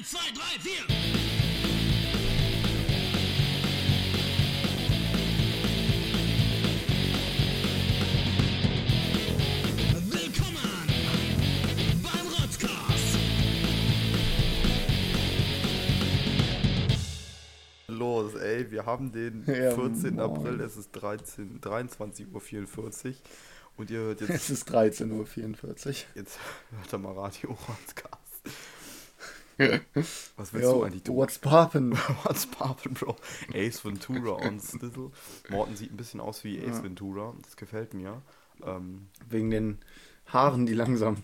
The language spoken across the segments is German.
Eins, zwei, drei, vier. Willkommen beim Rotzcast. Los, ey, wir haben den Ja, 14. moin. April, es ist 13, 23.44 Uhr und ihr hört jetzt, Es ist 13.44 Uhr. jetzt hört ihr mal Radio Rotzcast. Was willst Yo, du eigentlich tun? what's poppin'? What's poppin', Bro? Ace Ventura on Stizzle. Morten sieht ein bisschen aus wie Ace Ja. Ventura, das gefällt mir. Ähm, Wegen den Haaren, die langsam,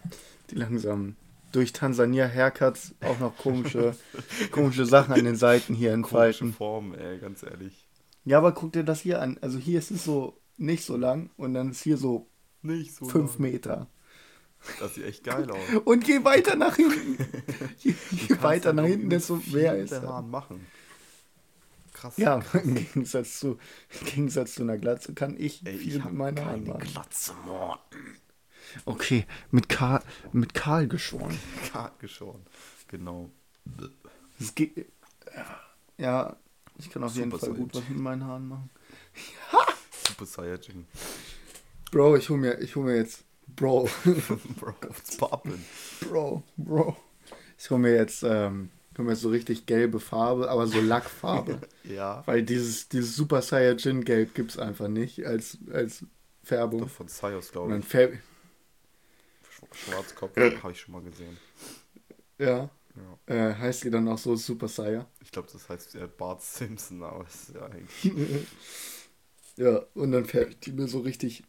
die langsam durch Tansania Haircuts auch noch komische, komische Sachen an den Seiten hier komische entfalten. Form, ey, ganz ehrlich. Ja, aber guck dir das hier an. Also hier ist es so nicht so lang und dann ist hier so Nicht so 5 lang. Meter. Das sieht echt geil aus. Und je weiter nach hinten, je, je weiter nach hinten, desto mehr ist er. Machen. Krass. Ja, krass. im Gegensatz zu, im Gegensatz zu einer Glatze kann ich Ey, viel ich mit Haaren keine machen. Glatze, Morten. Okay, mit Karl, mit Karl geschoren. Kart geschoren. Genau. Es geht, ja, ich kann auf jeden Super Fall gut Saiyan. was mit meinen Haaren machen. Super Saiyajin. Bro, ich hol mir, ich hol mir jetzt, Bro, Bro, what's poppin'? Bro, Bro. Ich hol mir jetzt, ähm, hol mir jetzt so richtig gelbe Farbe, aber so Lackfarbe. Ja. Weil dieses, dieses Super Saiyajin Gelb gibt's einfach nicht als, als Färbung. Doch von Sayos, Und glaube ich. färb, Schwarzkopf habe ich schon mal gesehen. ja, Ja. äh, heißt die dann auch so Super Saiyan. Ich glaube, das heißt äh, Bart Simpson, aber es ist ja eigentlich. Ja, und dann färbt die mir so richtig,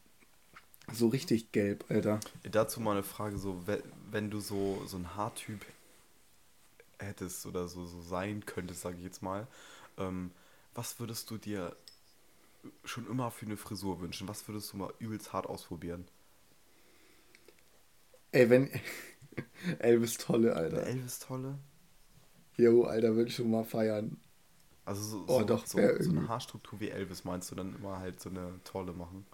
so richtig gelb, Alter. Dazu mal eine Frage: so, we- wenn du so, so ein Haartyp hättest oder so, so sein könntest, sage ich jetzt mal, ähm, was würdest du dir schon immer für eine Frisur wünschen? Was würdest du mal übelst hart ausprobieren? Ey, wenn, Elvis Tolle, Eine Alter. Elvis Tolle? Jo, Alter, will ich schon mal feiern. Also so, Oh, so, doch, so, so eine Haarstruktur wie Elvis meinst du dann immer halt so eine tolle machen?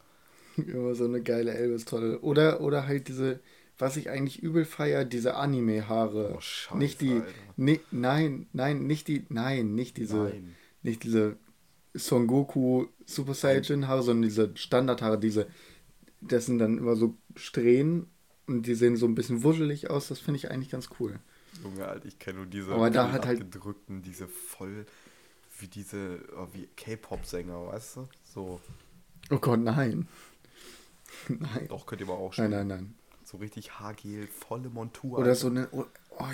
Immer so eine geile Elvis-Tolle. Oder, oder halt diese, was ich eigentlich übel feier, diese Anime-Haare. Oh, scheiße, nicht die, ni, nein, nein, nicht die, nein, nicht diese, Nein. nicht diese Son Goku Super Saiyajin Haare, sondern diese Standardhaare, diese, das sind dann immer so Strähnen und die sehen so ein bisschen wuschelig aus, das finde ich eigentlich ganz cool. Junge, Alter, ich kenne nur diese Aber da hat halt- abgedrückten, diese voll wie diese, oh, wie K-Pop-Sänger, weißt du? So, Oh Gott, nein. nein. doch, könnt ihr aber auch Nein, schon. nein, nein. So richtig Haargel, volle Montur. Oder Alter. so eine, oh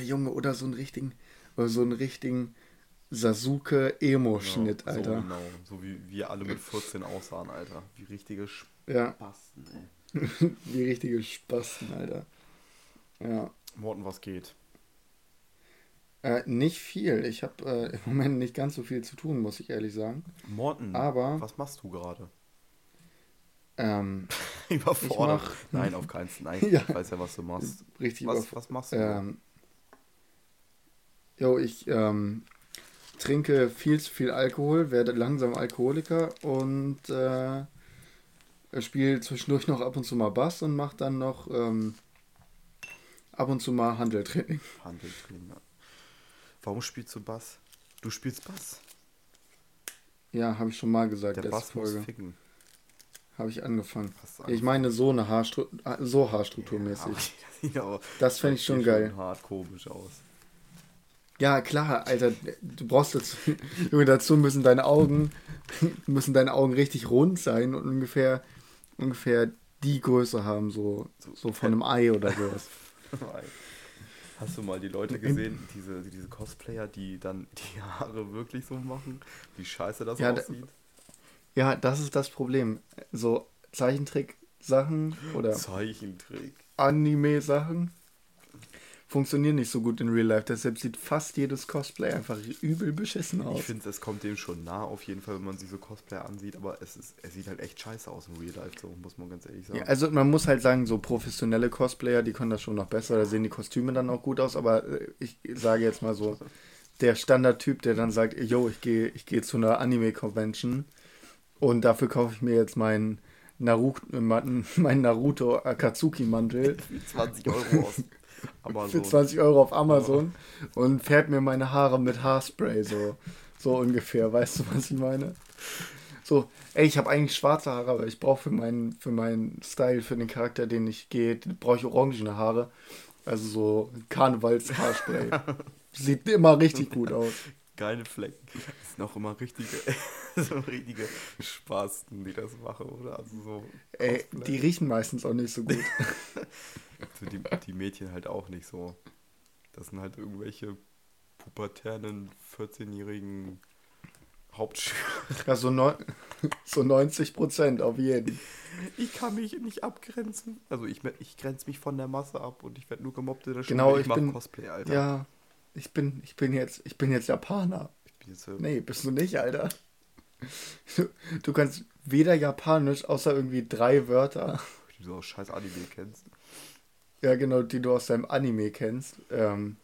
Junge, oder so einen richtigen, oder so einen richtigen Sasuke Emo-Schnitt, Genau, Alter. So, genau, so wie wir alle mit 14 aussahen, Alter. Wie richtige Ja, Spasten, ey. wie richtige Spasten, Alter. Ja. Morten, was geht? Äh, nicht viel. Ich habe äh, im Moment nicht ganz so viel zu tun, muss ich ehrlich sagen. Morten, Aber- was machst du gerade? Ähm, Überfordert. mach- Nein, auf keinen Fall. Nein, Ja. ich weiß ja, was du machst. richtig Was, was machst du? Ähm, jo, ich ähm, trinke viel zu viel Alkohol, werde langsam Alkoholiker und äh, spiele zwischendurch noch ab und zu mal Bass und mache dann noch ähm, ab und zu mal Handeltraining. Handeltraining. Warum spielst du Bass? Du spielst Bass. Ja, habe ich schon mal gesagt, Der Bass muss Folge. ficken. Habe ich angefangen. Du Ich meine so eine Haarstru so Haarstrukturmäßig. Aber das fände ich schon geil. hart komisch aus. Ja, klar, Alter, du brauchst dazu, Junge, dazu müssen deine Augen, müssen deine Augen richtig rund sein und ungefähr, ungefähr die Größe haben, so, so von einem Ei oder sowas. Hast du mal die Leute gesehen, diese, diese Cosplayer, die dann die Haare wirklich so machen? Wie scheiße das Ja, da- aussieht? Ja, das ist das Problem. So Zeichentrick-Sachen oder Zeichentrick. Anime-Sachen funktionieren nicht so gut in Real Life. Deshalb sieht fast jedes Cosplay einfach übel beschissen Ich aus. finde, es kommt dem schon nah, auf jeden Fall, wenn man sich so Cosplayer ansieht, aber es, ist, es sieht halt echt scheiße aus im Real Life, so muss man ganz ehrlich sagen. Ja, also man muss halt sagen, so professionelle Cosplayer, die können das schon noch besser, da sehen die Kostüme dann auch gut aus, aber äh, ich sage jetzt mal so, der Standardtyp, der dann sagt, yo, ich gehe ich gehe zu einer Anime-Convention und dafür kaufe ich mir jetzt meinen Naruto, meinen Naruto Akatsuki-Mantel. Für 20 Euro aus. Aber für so, 20 Euro auf Amazon und färbt mir meine Haare mit Haarspray, so, so ungefähr. Weißt du, was ich meine? So, ey, ich habe eigentlich schwarze Haare, aber ich brauche für meinen, für meinen Style, für den Charakter, den ich gehe, brauche ich orangene Haare. Also so Karnevals-Haarspray. Sieht immer richtig gut aus. Geile Flecken. Das sind auch immer richtige, so richtige Spasten, die das machen, oder? Also so, Ey, die riechen meistens auch nicht so gut. so die, die Mädchen halt auch nicht so. Das sind halt irgendwelche pubertären 14-jährigen Hauptschüler. Ja, so, neun, so 90 Prozent auf jeden. Ich kann mich nicht abgrenzen. Also ich, ich grenze mich von der Masse ab und ich werde nur gemobbt in der Schule. Genau, ich ich mache Cosplay, Alter. Ja, ich bin, ich bin jetzt, ich bin jetzt Japaner. Ich bin jetzt, Nee, bist du nicht, Alter. Du, du kannst weder Japanisch, außer irgendwie drei Wörter. wie du so scheiß Anime kennst. Ja, genau, die du aus deinem Anime kennst. Ähm,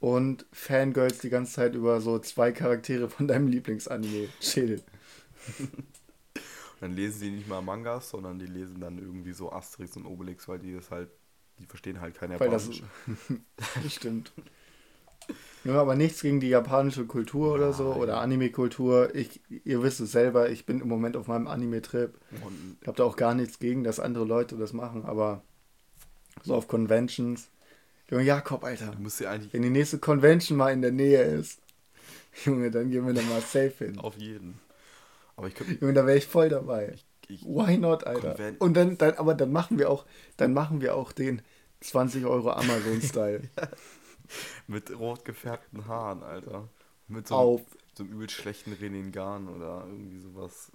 und Fangirls die ganze Zeit über so zwei Charaktere von deinem Lieblingsanime. Chill. Dann lesen sie nicht mal Mangas, sondern die lesen dann irgendwie so Asterix und Obelix, weil die das halt, die verstehen halt kein Weil das Japanisch. Stimmt. Ja, aber nichts gegen die japanische Kultur oder so oder Anime-Kultur. Ich, ihr wisst es selber, ich bin im Moment auf meinem Anime-Trip. Ich habe da auch gar nichts gegen, dass andere Leute das machen, aber so auf Conventions. Junge Jakob, Alter. du musst ja eigentlich Wenn die nächste Convention mal in der Nähe ist, Junge, dann gehen wir da mal safe hin. auf jeden. Aber ich könnte, Junge, da wäre ich voll dabei. ich, Why not, Alter? Conven- Und dann, dann, aber dann machen wir auch, dann machen wir auch den 20 Euro Amazon-Style. mit rot gefärbten Haaren, Alter. Mit so, Auf. so einem übel schlechten Reningan oder irgendwie sowas.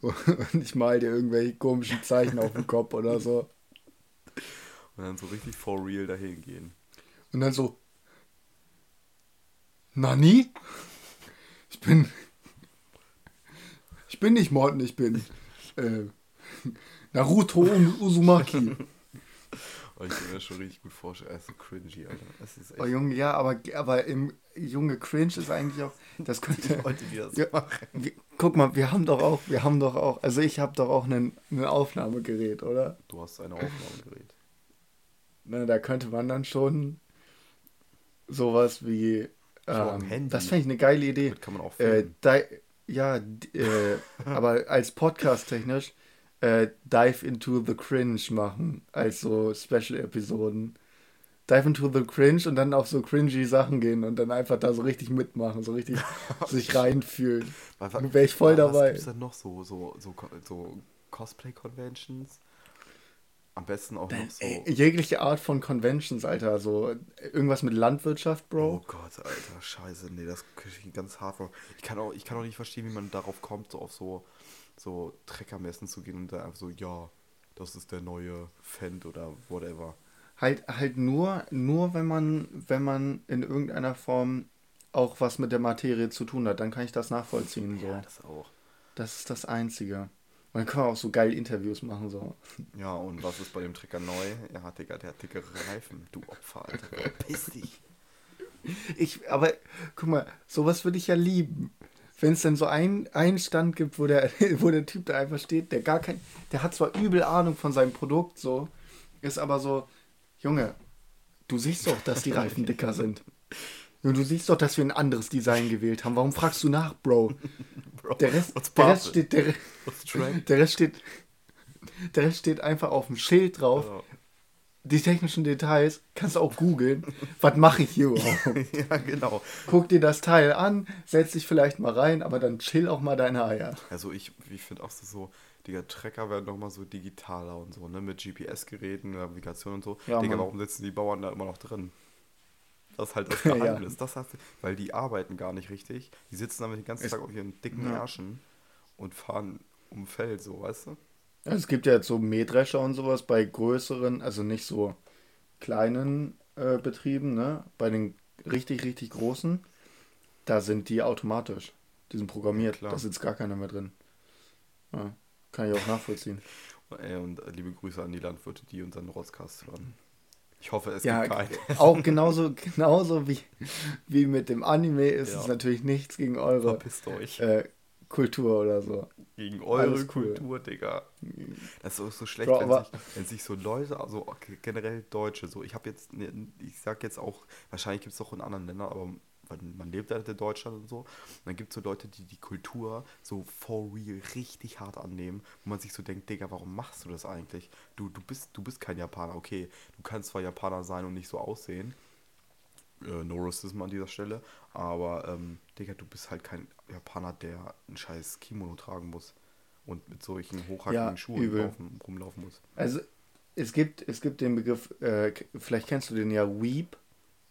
So. Und ich mal dir irgendwelche komischen Zeichen auf den Kopf oder so. Und dann so richtig for real dahin gehen. Und dann so. Nani? Ich bin. Ich bin nicht Morten, ich bin. Äh, Naruto Um- Uzumaki. Und ich kann mir das schon richtig gut vorstellen. Er ist so cringy, Alter. Das ist echt. Oh Junge, ja, aber, aber im Junge Cringe ist eigentlich auch. Das könnte. Leute, die das Ja, machen. wir, guck mal, wir haben doch auch, wir haben doch auch, also ich habe doch auch ein Aufnahmegerät, oder? Du hast ein Aufnahmegerät. Na, da könnte man dann schon sowas wie. Ähm, Handy. das fände ich eine geile Idee. Damit kann man auch Äh, filmen. di ja, äh, aber als Podcast technisch äh, Dive into the Cringe machen, als so Special-Episoden. Dive into the Cringe und dann auf so cringy Sachen gehen und dann einfach da so richtig mitmachen, so richtig sich reinfühlen. Wa- wa- wär ich voll wa- dabei. Was gibt's denn noch so, so, so, so Cosplay-Conventions? Am besten auch noch so. Ey, jegliche Art von Conventions, Alter, so äh, irgendwas mit Landwirtschaft, Oh Bro. Gott, Alter, scheiße, nee, das krieg ich ganz hart vor. Ich kann auch, ich kann auch nicht verstehen, wie man darauf kommt, so auf so, so Treckermessen zu gehen und dann einfach so, ja, das ist der neue Fend oder whatever. Halt, halt nur, nur wenn man, wenn man in irgendeiner Form auch was mit der Materie zu tun hat, dann kann ich das nachvollziehen. So. Ja, das auch. Das ist das Einzige. Und dann können wir auch so geil Interviews machen. So. Ja, und was ist bei dem Trecker neu? Ja, Digga, der hat dicke Reifen. Du Opfer, Alter. Verpiss dich. Ich, aber guck mal, sowas würde ich ja lieben. Wenn es dann so ein- einen Stand gibt, wo der, wo der Typ da einfach steht, der gar kein, der hat zwar übel Ahnung von seinem Produkt, so, ist aber so, Junge, du siehst doch, dass die Reifen dicker sind. Und du siehst doch, dass wir ein anderes Design gewählt haben. Warum fragst du nach, Bro? Bro, Der Rest, der Rest steht, der, der Rest steht, der Rest steht einfach auf dem Schild drauf. Ja. Die technischen Details kannst du auch googeln. Was mache ich hier überhaupt? ja, genau. Guck dir das Teil an, setz dich vielleicht mal rein, aber dann chill auch mal deine Eier. Also ich, ich finde auch so, so, Digga, Trecker werden noch mal so digitaler und so, ne, mit GPS-Geräten, Navigation und so. Ja, Digga, warum sitzen die Bauern da immer noch drin? Das ist halt das Ja. Geheimnis. Das hast du, weil die arbeiten gar nicht richtig. Die sitzen damit den ganzen Tag auf ihren dicken Ja. Ärschen und fahren um Feld, so, weißt du? Also es gibt ja jetzt so Mähdrescher und sowas bei größeren, also nicht so kleinen äh, Betrieben, ne? Bei den richtig, richtig großen, da sind die automatisch. Die sind programmiert, klar. da sitzt gar keiner mehr drin. Ja, kann ich auch nachvollziehen. Und äh, liebe Grüße an die Landwirte, die unseren Rotzcast hören. Ich hoffe, es Ja, gibt keinen. auch genauso, genauso wie, wie mit dem Anime ist Ja. es natürlich nichts gegen eure Verpisst euch. äh, Kultur oder so. Gegen eure cool. Kultur, Digga. Das ist auch so schlecht, Bro, wenn, sich, wenn sich so Leute, also generell Deutsche, so ich habe jetzt, ne, ich sag jetzt auch, wahrscheinlich gibt es auch in anderen Ländern, aber man, man lebt halt in Deutschland und so. Und dann gibt es so Leute, die die Kultur so for real richtig hart annehmen, wo man sich so denkt, Digga, warum machst du das eigentlich? Du, du, bist, du bist kein Japaner, okay, du kannst zwar Japaner sein und nicht so aussehen, äh, no racism an dieser Stelle, aber ähm, Digga, du bist halt kein Japaner, der ein scheiß Kimono tragen muss und mit solchen hochhackigen Ja, Schuhen laufen, rumlaufen muss. Also es gibt, es gibt den Begriff, äh, vielleicht kennst du den ja Weeb,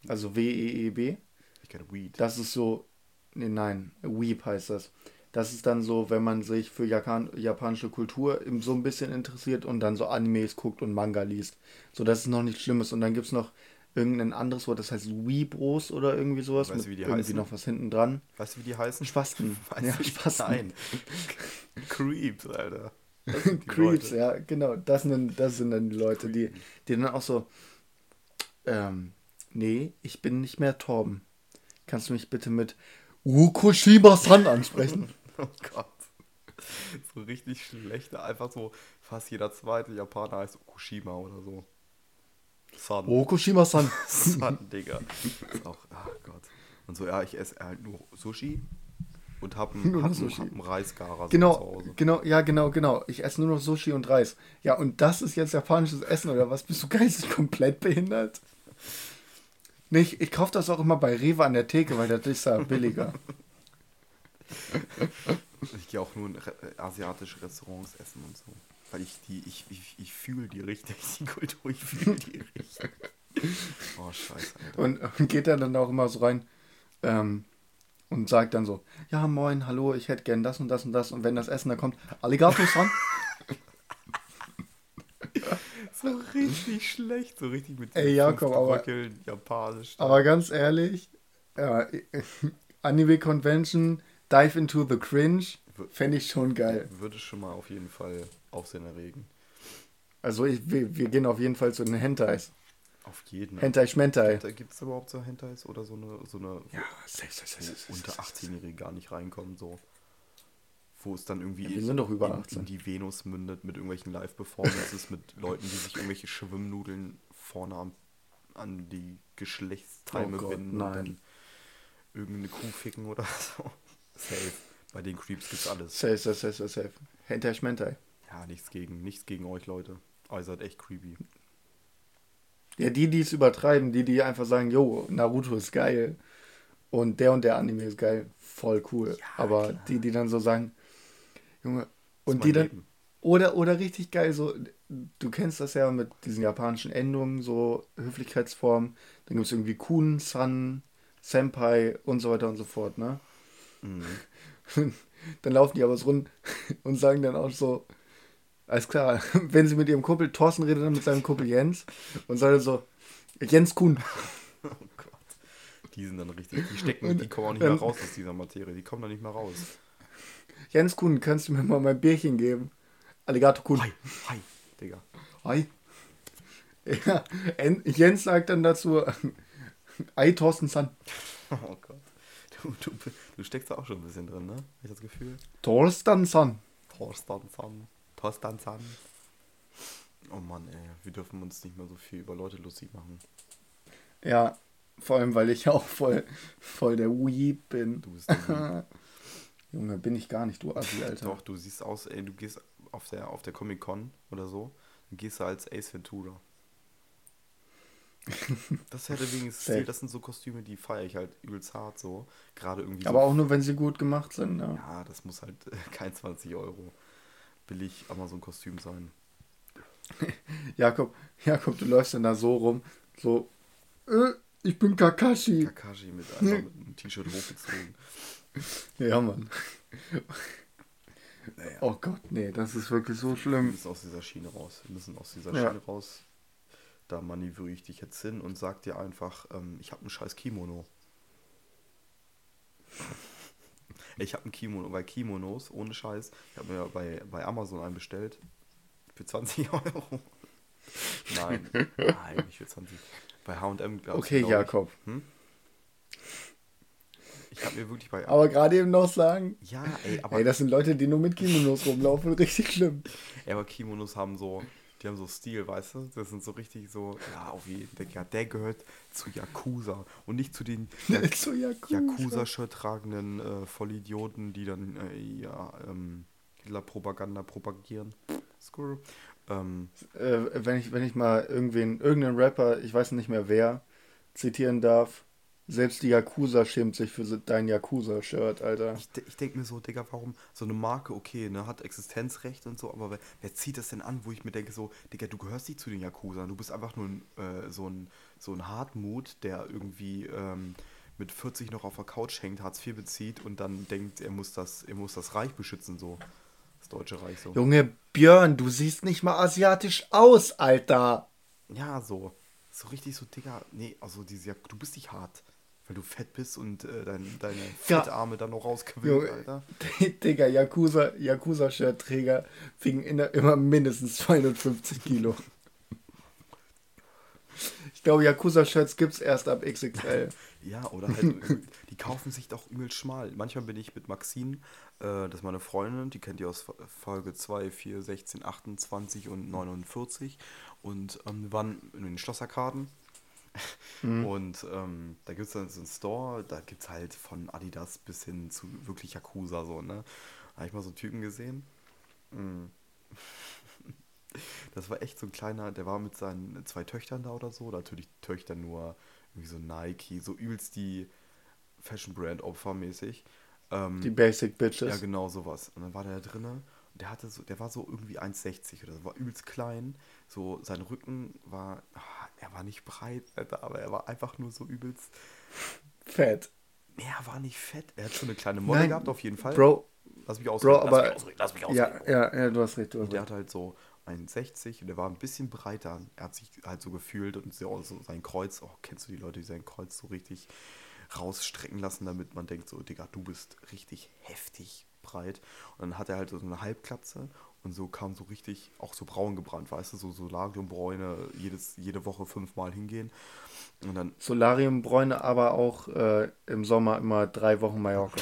also W-E-E-B. Ich kenne Weed. Das ist so, nee, nein, Weeb heißt das. Das ist dann so, wenn man sich für Japan, japanische Kultur so ein bisschen interessiert und dann so Animes guckt und Manga liest. So, das ist noch nichts Schlimmes. Und dann gibt es noch irgendein anderes Wort, das heißt Weebros oder irgendwie sowas. Weißt du, wie die irgendwie heißen? noch was hinten dran. weißt du, wie die heißen? Spasten. Weißt ja, du, Spasten. Nein. Creeps, Alter. Creeps, Leute. ja, genau. Das sind, das sind dann die Leute, die, die dann auch so, ähm, nee, ich bin nicht mehr Torben. Kannst du mich bitte mit Ukushima-san ansprechen? Oh Gott. So richtig schlecht. Einfach so, fast jeder zweite Japaner heißt Okushima oder so. Sun. Okushima-san. Sun, Digga. Ist auch, ach Gott. Und so, ja, ich esse halt nur Sushi und hab einen, hab noch einen, Sushi. hab einen Reisgarer so zu Genau, Hause. genau, ja, genau, genau. Ich esse nur noch Sushi und Reis. Ja, und das ist jetzt japanisches Essen oder was? Bist du geistig komplett behindert? Nicht, ich kaufe das auch immer bei Rewe an der Theke, weil das ist ja billiger. Ich gehe auch nur in asiatische Restaurants essen und so. Weil ich die, ich, ich, ich fühle die richtig, die Kultur, ich fühle die richtig. Oh, scheiße, Alter. Und, und geht er dann auch immer so rein ähm, und sagt dann so, ja moin, hallo, ich hätte gern das und das und das. Und wenn das Essen dann kommt, Alligator-san? So richtig schlecht, so richtig mit Ey, Jakob, aber- japanisch. Aber ganz ehrlich, ja, Anime Convention, Dive into the Cringe, fände ich schon geil. Würde schon mal auf jeden Fall Aufsehen erregen. Also ich, wir, wir gehen auf jeden Fall zu den Hentais. Auf jeden Hentai Schmentai. Da gibt es überhaupt so Hentais oder so eine, so eine Ja, safe, safe, safe, wo safe, unter safe, safe. 18-Jährige gar nicht reinkommen, so. Wo es dann irgendwie Ja, wir sind doch über in, 18. in die Venus mündet mit irgendwelchen Live-Performances, mit Leuten, die sich irgendwelche Schwimmnudeln vorne am, an die Geschlechtsteile Oh binden nein. und dann irgendeine Kuh ficken oder so. Safe. Bei den Creeps gibt's alles. Safe, safe, safe, safe, safe. Hentai Schmentai. Ja, nichts gegen, nichts gegen euch, Leute. Aber ihr seid echt creepy. Ja, die, die es übertreiben, die, die einfach sagen, yo, Naruto ist geil und der und der Anime ist geil, voll cool. Aber klar. die, die dann so sagen, Junge, und die dann, Leben. oder, oder richtig geil, so, du kennst das ja mit diesen japanischen Endungen, so Höflichkeitsformen, dann gibt es irgendwie Kun, San, Senpai und so weiter und so fort, ne? Mhm. dann laufen die aber so rund und sagen dann auch so, alles klar, wenn sie mit ihrem Kumpel, Thorsten redet dann mit seinem Kumpel Jens und sagt dann so, Jens Kuhn. Oh Gott. Die sind dann richtig, die stecken, Und die kommen auch nicht mehr raus aus dieser Materie. Die kommen da nicht mehr raus. Jens Kuhn, kannst du mir mal mein Bierchen geben? Alligator Kuhn. Hi, hi, Digga. Hi. Ja, En- Jens sagt dann dazu, Ei, Thorsten San. Oh Gott. Du, du, du steckst da auch schon ein bisschen drin, ne? Hab ich das Gefühl? Thorsten San. Thorsten San. Thorsten San. Oh Mann, ey. Wir dürfen uns nicht mehr so viel über Leute lustig machen. Ja, vor allem, weil ich auch voll, voll der Weep bin. Du bist der Junge, bin ich gar nicht, du Assi, Alter. Doch, du siehst aus, ey, du gehst auf der, auf der Comic-Con oder so, dann gehst du als Ace Ventura. Das hätte wenigstens. Stil, das sind so Kostüme, die feiere ich halt übelst hart so. Gerade irgendwie Aber so. auch nur, wenn sie gut gemacht sind. Ja. Ja, das muss halt äh, kein 20 Euro billig Amazon-Kostüm sein. Jakob, Jakob, du läufst dann da so rum, so, äh, ich bin Kakashi. Kakashi mit einfach mit einem T-Shirt hochgezogen. Ja, Mann. Naja. Oh Gott, nee, das ist wirklich so Wir schlimm. müssen aus dieser Schiene raus. Wir müssen aus dieser Ja. Schiene raus. Da manövriere ich dich jetzt hin und sag dir einfach, ähm, ich habe ein scheiß Kimono. Ich habe ein Kimono, bei Kimonos, ohne Scheiß, ich habe mir bei, bei Amazon einen bestellt. Für 20 Euro. Nein, nein, nicht für 20. Bei HM, Okay, Jakob. Hm? Ich hab mir wirklich bei. Aber gerade eben noch sagen, ja, ey, aber, ey, das sind Leute, die nur mit Kimonos rumlaufen, richtig schlimm. ey, aber Kimonos haben so. Die haben so Stil, weißt du? Das sind so richtig so. Ja, auf jeden Fall. Ja, der gehört zu Yakuza. Und nicht zu den Zu. Yakuza-Shirt tragenden äh, Vollidioten, die dann äh, ja, ähm, Hitler-Propaganda propagieren. Skrr. Ähm, Äh, wenn, ich, wenn ich mal irgendwen, irgendeinen Rapper, ich weiß nicht mehr wer, zitieren darf, selbst die Yakuza schämt sich für dein Yakuza-Shirt, Alter. ich ich denke mir so, Digga, warum so eine Marke, okay, ne, hat Existenzrecht und so, aber wer, wer zieht das denn an, wo ich mir denke, so, Digga, du gehörst nicht zu den Yakuza, du bist einfach nur äh, so ein, so ein Hartmut, der irgendwie ähm, mit 40 noch auf der Couch hängt, Hartz IV bezieht und dann denkt, er muss das, er muss das Reich beschützen, so. Das Deutsche Reich so. Junge Björn, du siehst nicht mal asiatisch aus, Alter. Ja, so. So richtig so, Digga, nee, also diese, du bist nicht hart, weil du fett bist und äh, dein, deine Ja. Fettarme dann noch rausquillen, Alter. Digga, Yakuza, Yakuza-Shirt-Träger wiegen immer mindestens 250 Kilo. Ich glaube, Yakuza-Shirts gibt's erst ab XXL. Ja, oder halt, die kaufen sich doch übel schmal. Manchmal bin ich mit Maxine, äh, das ist meine Freundin, die kennt ihr aus Folge 2, 4, 16, 28 und 49. Und ähm, wir waren in den Schlosserkarten. Und ähm, da gibt es dann so einen Store, da gibt es halt von Adidas bis hin zu wirklich Yakuza so, ne? Habe ich mal so einen Typen gesehen. Mm. Das war echt so ein kleiner, der war mit seinen zwei Töchtern da oder so. Natürlich Töchter nur irgendwie so Nike, so übelst die Fashion Brand Opfermäßig. Ähm, Die Basic Bitches. ja, genau sowas. Und dann war der da drinne und der hatte so, der war so irgendwie 1,60 oder so, war übelst klein. So, sein Rücken war, ah, er war nicht breit, Alter, aber er war einfach nur so übelst. Fett. Er war nicht fett. Er hat schon eine kleine Nein, gehabt, auf jeden Fall. Bro, lass mich ausreden. Bro, lass aber- mich ausreden, lass mich ausreden. ja, ja, ja, du hast recht, du hast Und der hat halt so 1,60 und der war ein bisschen breiter. Er hat sich halt so gefühlt und so, so sein Kreuz, oh, kennst du die Leute, die sein Kreuz so richtig rausstrecken lassen, damit man denkt so, Digga, du bist richtig heftig breit. Und dann hat er halt so eine Halbklatze und so kam so richtig, auch so braun gebrannt, weißt du, so Solariumbräune, jedes, jede Woche fünfmal hingehen. Und dann Solariumbräune, aber auch äh, im Sommer immer drei Wochen Mallorca.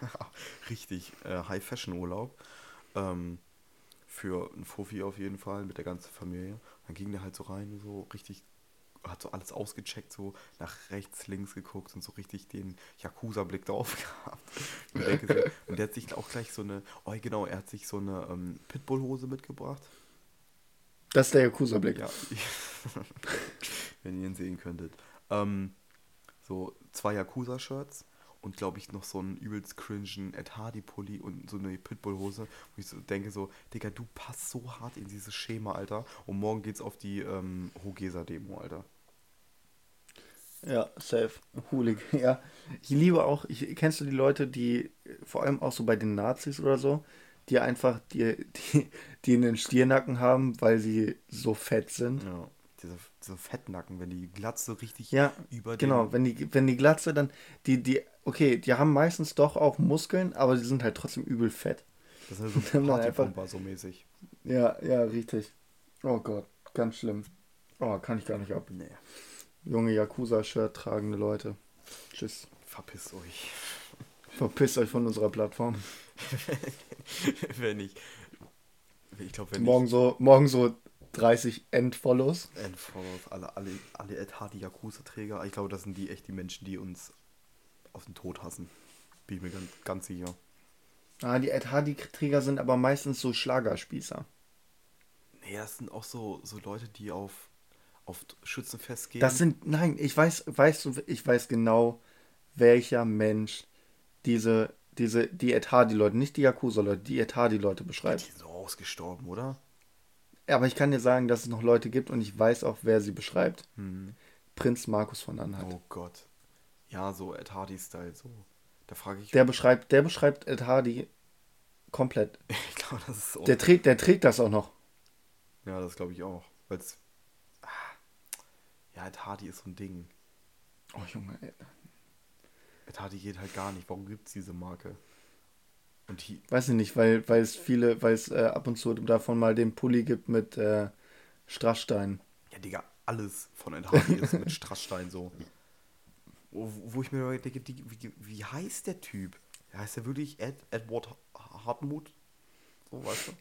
richtig äh, High-Fashion-Urlaub. Ähm, für ein Fuffi auf jeden Fall, mit der ganzen Familie. Dann ging der halt so rein, so richtig, hat so alles ausgecheckt, so nach rechts, links geguckt und so richtig den Yakuza-Blick drauf gehabt. Und, denke so, und der hat sich auch gleich so eine, oh genau, er hat sich so eine ähm, Pitbull-Hose mitgebracht. Das ist der Yakuza-Blick. Ja, wenn ihr ihn sehen könntet. Ähm, so zwei Yakuza-Shirts und glaube ich noch so einen übelst cringen Ed Hardy-Pulli und so eine Pitbull-Hose, wo ich so denke so, Digga, du passt so hart in dieses Schema, Alter. Und morgen geht's auf die ähm, Hogesa-Demo, Alter. Ja, safe. Hooligan, ja. Ich liebe auch, ich, kennst du die Leute, die, vor allem auch so bei den Nazis oder so, die einfach, die, die, die einen Stiernacken haben, weil sie so fett sind. Ja. Dieser, dieser Fettnacken, wenn die Glatze richtig Ja, über genau, wenn die, wenn die Glatze dann, die, die, okay, die haben meistens doch auch Muskeln, aber die sind halt trotzdem übel fett. Das ist so Partypumper so mäßig. Ja, ja, richtig. Oh Gott, ganz schlimm. Oh, kann ich gar nicht ab. Nee, Junge Yakuza-Shirt tragende Leute. Tschüss. verpisst euch. Verpisst euch von unserer Plattform. wenn ich, ich glaube, wenn Morgen so, morgen so 30 Endfollows. Endfollows, alle, alle, alle Ed Hardy Yakuza-Träger, ich glaube, das sind die echt die Menschen, die uns auf den Tod hassen. Bin ich mir ganz, ganz sicher. Ah, die Ed Hardy-Träger sind aber meistens so Schlagerspießer. Nee, das sind auch so, so Leute, die auf, auf Schützenfest gehen. Das sind, nein, ich weiß, weißt du, ich weiß genau, welcher Mensch diese, diese, die Ed Hardy-Leute, nicht die Yakuza-Leute, die Ed Hardy-Leute die beschreibt. sind so ausgestorben, oder? Aber ich kann dir sagen, dass es noch Leute gibt und ich weiß auch, wer sie beschreibt. Hm. Prinz Markus von Anhalt. Oh Gott. Ja, so Ed Hardy-Style, so. Da frage ich Der beschreibt, der beschreibt Ed Hardy komplett. Ich glaube, das ist so. Der trägt, der trägt das auch noch. ja, das glaube ich auch. Weil's. Ah, ja, Ed Hardy ist so ein Ding. Oh Junge, ey. Ed Hardy geht halt gar nicht. Warum gibt es diese Marke? Und die, weiß ich nicht, weil, weil es viele, weil es äh, ab und zu davon mal den Pulli gibt mit äh, Strassstein. Ja, Digga, alles von Ed Hardy ist mit Strassstein so. wo, wo ich mir denke, die, wie, wie heißt der Typ? Heißt der wirklich Ed, Edward Hartmut? So, weißt du?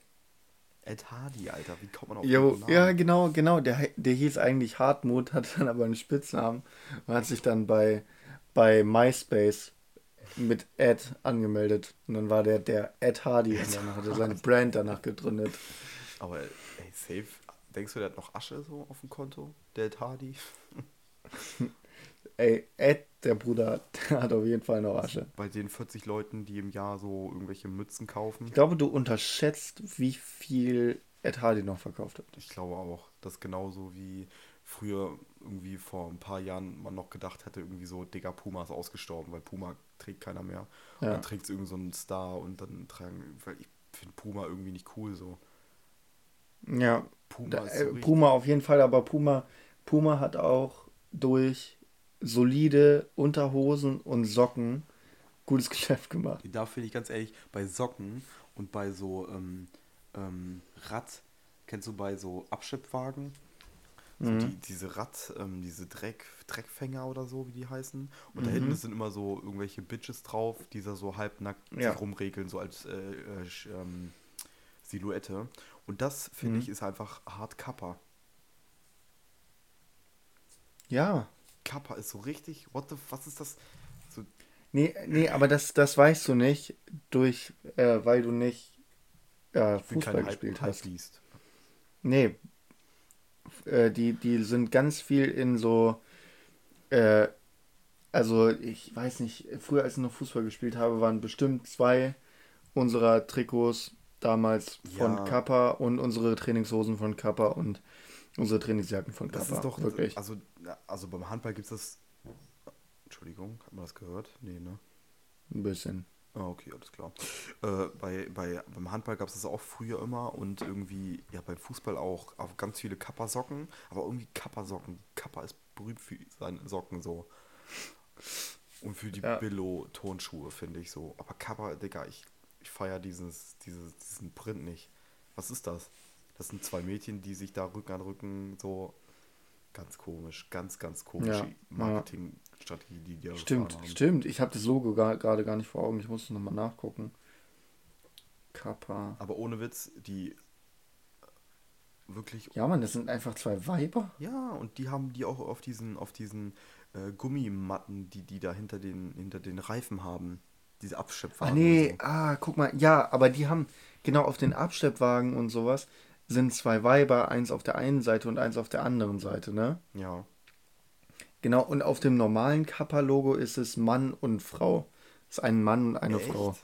Ed Hardy, Alter, wie kommt man auf Jo, Namen? ja, genau, genau. Der, hei- der hieß eigentlich Hartmut, hatte dann aber einen Spitznamen und hat sich dann bei, bei MySpace mit Ed angemeldet. Und dann war der der Ed Hardy und dann hat er seine Brand danach gegründet. Aber, ey, safe. Denkst du, der hat noch Asche so auf dem Konto? Der Ed Hardy? Ey, Ed, der Bruder, der hat auf jeden Fall noch Asche. Bei den 40 Leuten, die im Jahr so irgendwelche Mützen kaufen. Ich glaube, du unterschätzt, wie viel Ed Hardy noch verkauft hat. Ich glaube auch, dass genauso wie früher irgendwie vor ein paar Jahren man noch gedacht hätte, irgendwie so, Digga, Puma ist ausgestorben, weil Puma trägt keiner mehr. Und Ja. dann trägt es irgend so ein Star und dann tragen, weil ich finde Puma irgendwie nicht cool so. Ja, Puma da, äh, so Puma auf jeden Fall, aber Puma, Puma hat auch durch solide Unterhosen und Socken gutes Geschäft gemacht. Da finde ich ganz ehrlich, bei Socken und bei so ähm, ähm, Rad, kennst du bei so Abschleppwagen? So Mhm. die, diese Rad, ähm, diese Dreck, Dreckfänger oder so, wie die heißen. Und da Mhm. hinten sind immer so irgendwelche Bitches drauf, die da so halbnackt Ja. sich rumregeln, so als äh, äh, ähm, Silhouette. Und das, finde Mhm. ich, ist einfach hart Kappa. Ja. Kappa ist so richtig, what the, was ist das? So, Nee, nee, aber das, das weißt du nicht, durch, äh, weil du nicht äh, Fußball gespielt Halb- hast. Halbbiest. Nee. Äh, die, die sind ganz viel in so, äh, also ich weiß nicht, früher als ich noch Fußball gespielt habe, waren bestimmt zwei unserer Trikots damals von Ja. Kappa und unsere Trainingshosen von Kappa und unsere Trainingsjacken von Das Kappa. ist doch, wirklich. also, also beim Handball gibt es das, Entschuldigung, hat man das gehört? Nee, ne? Ein bisschen. Ah, okay, alles klar. Äh, bei, bei, beim Handball gab es das auch früher immer und irgendwie, ja, beim Fußball auch, auch ganz viele Kappa-Socken, aber irgendwie Kappa-Socken. Kappa ist berühmt für seine Socken so. Und für die Ja. Billo-Tonschuhe, finde ich so. Aber Kappa, Digga, ich, ich feiere dieses, dieses, diesen Print nicht. Was ist das? Das sind zwei Mädchen, die sich da Rücken an Rücken so ganz komisch, ganz, ganz komische Ja, ja. Marketingstrategie, die die Stimmt, stimmt. Ich habe das Logo gerade gar nicht vor Augen. Ich muss es nochmal nachgucken. Kappa. Aber ohne Witz, die wirklich. Ja, Mann, das sind einfach zwei Weiber. Ja, und die haben die auch auf diesen, auf diesen äh, Gummimatten, die die da hinter den, hinter den Reifen haben. Diese Ah, Abschleppwagen. nee, und so. ah, guck mal. Ja, aber die haben, genau auf den Abschleppwagen und sowas, sind zwei Weiber, eins auf der einen Seite und eins auf der anderen Seite, ne? Ja. Genau, und auf dem normalen Kappa-Logo ist es Mann und Frau. ist ein Mann und eine Echt? Frau.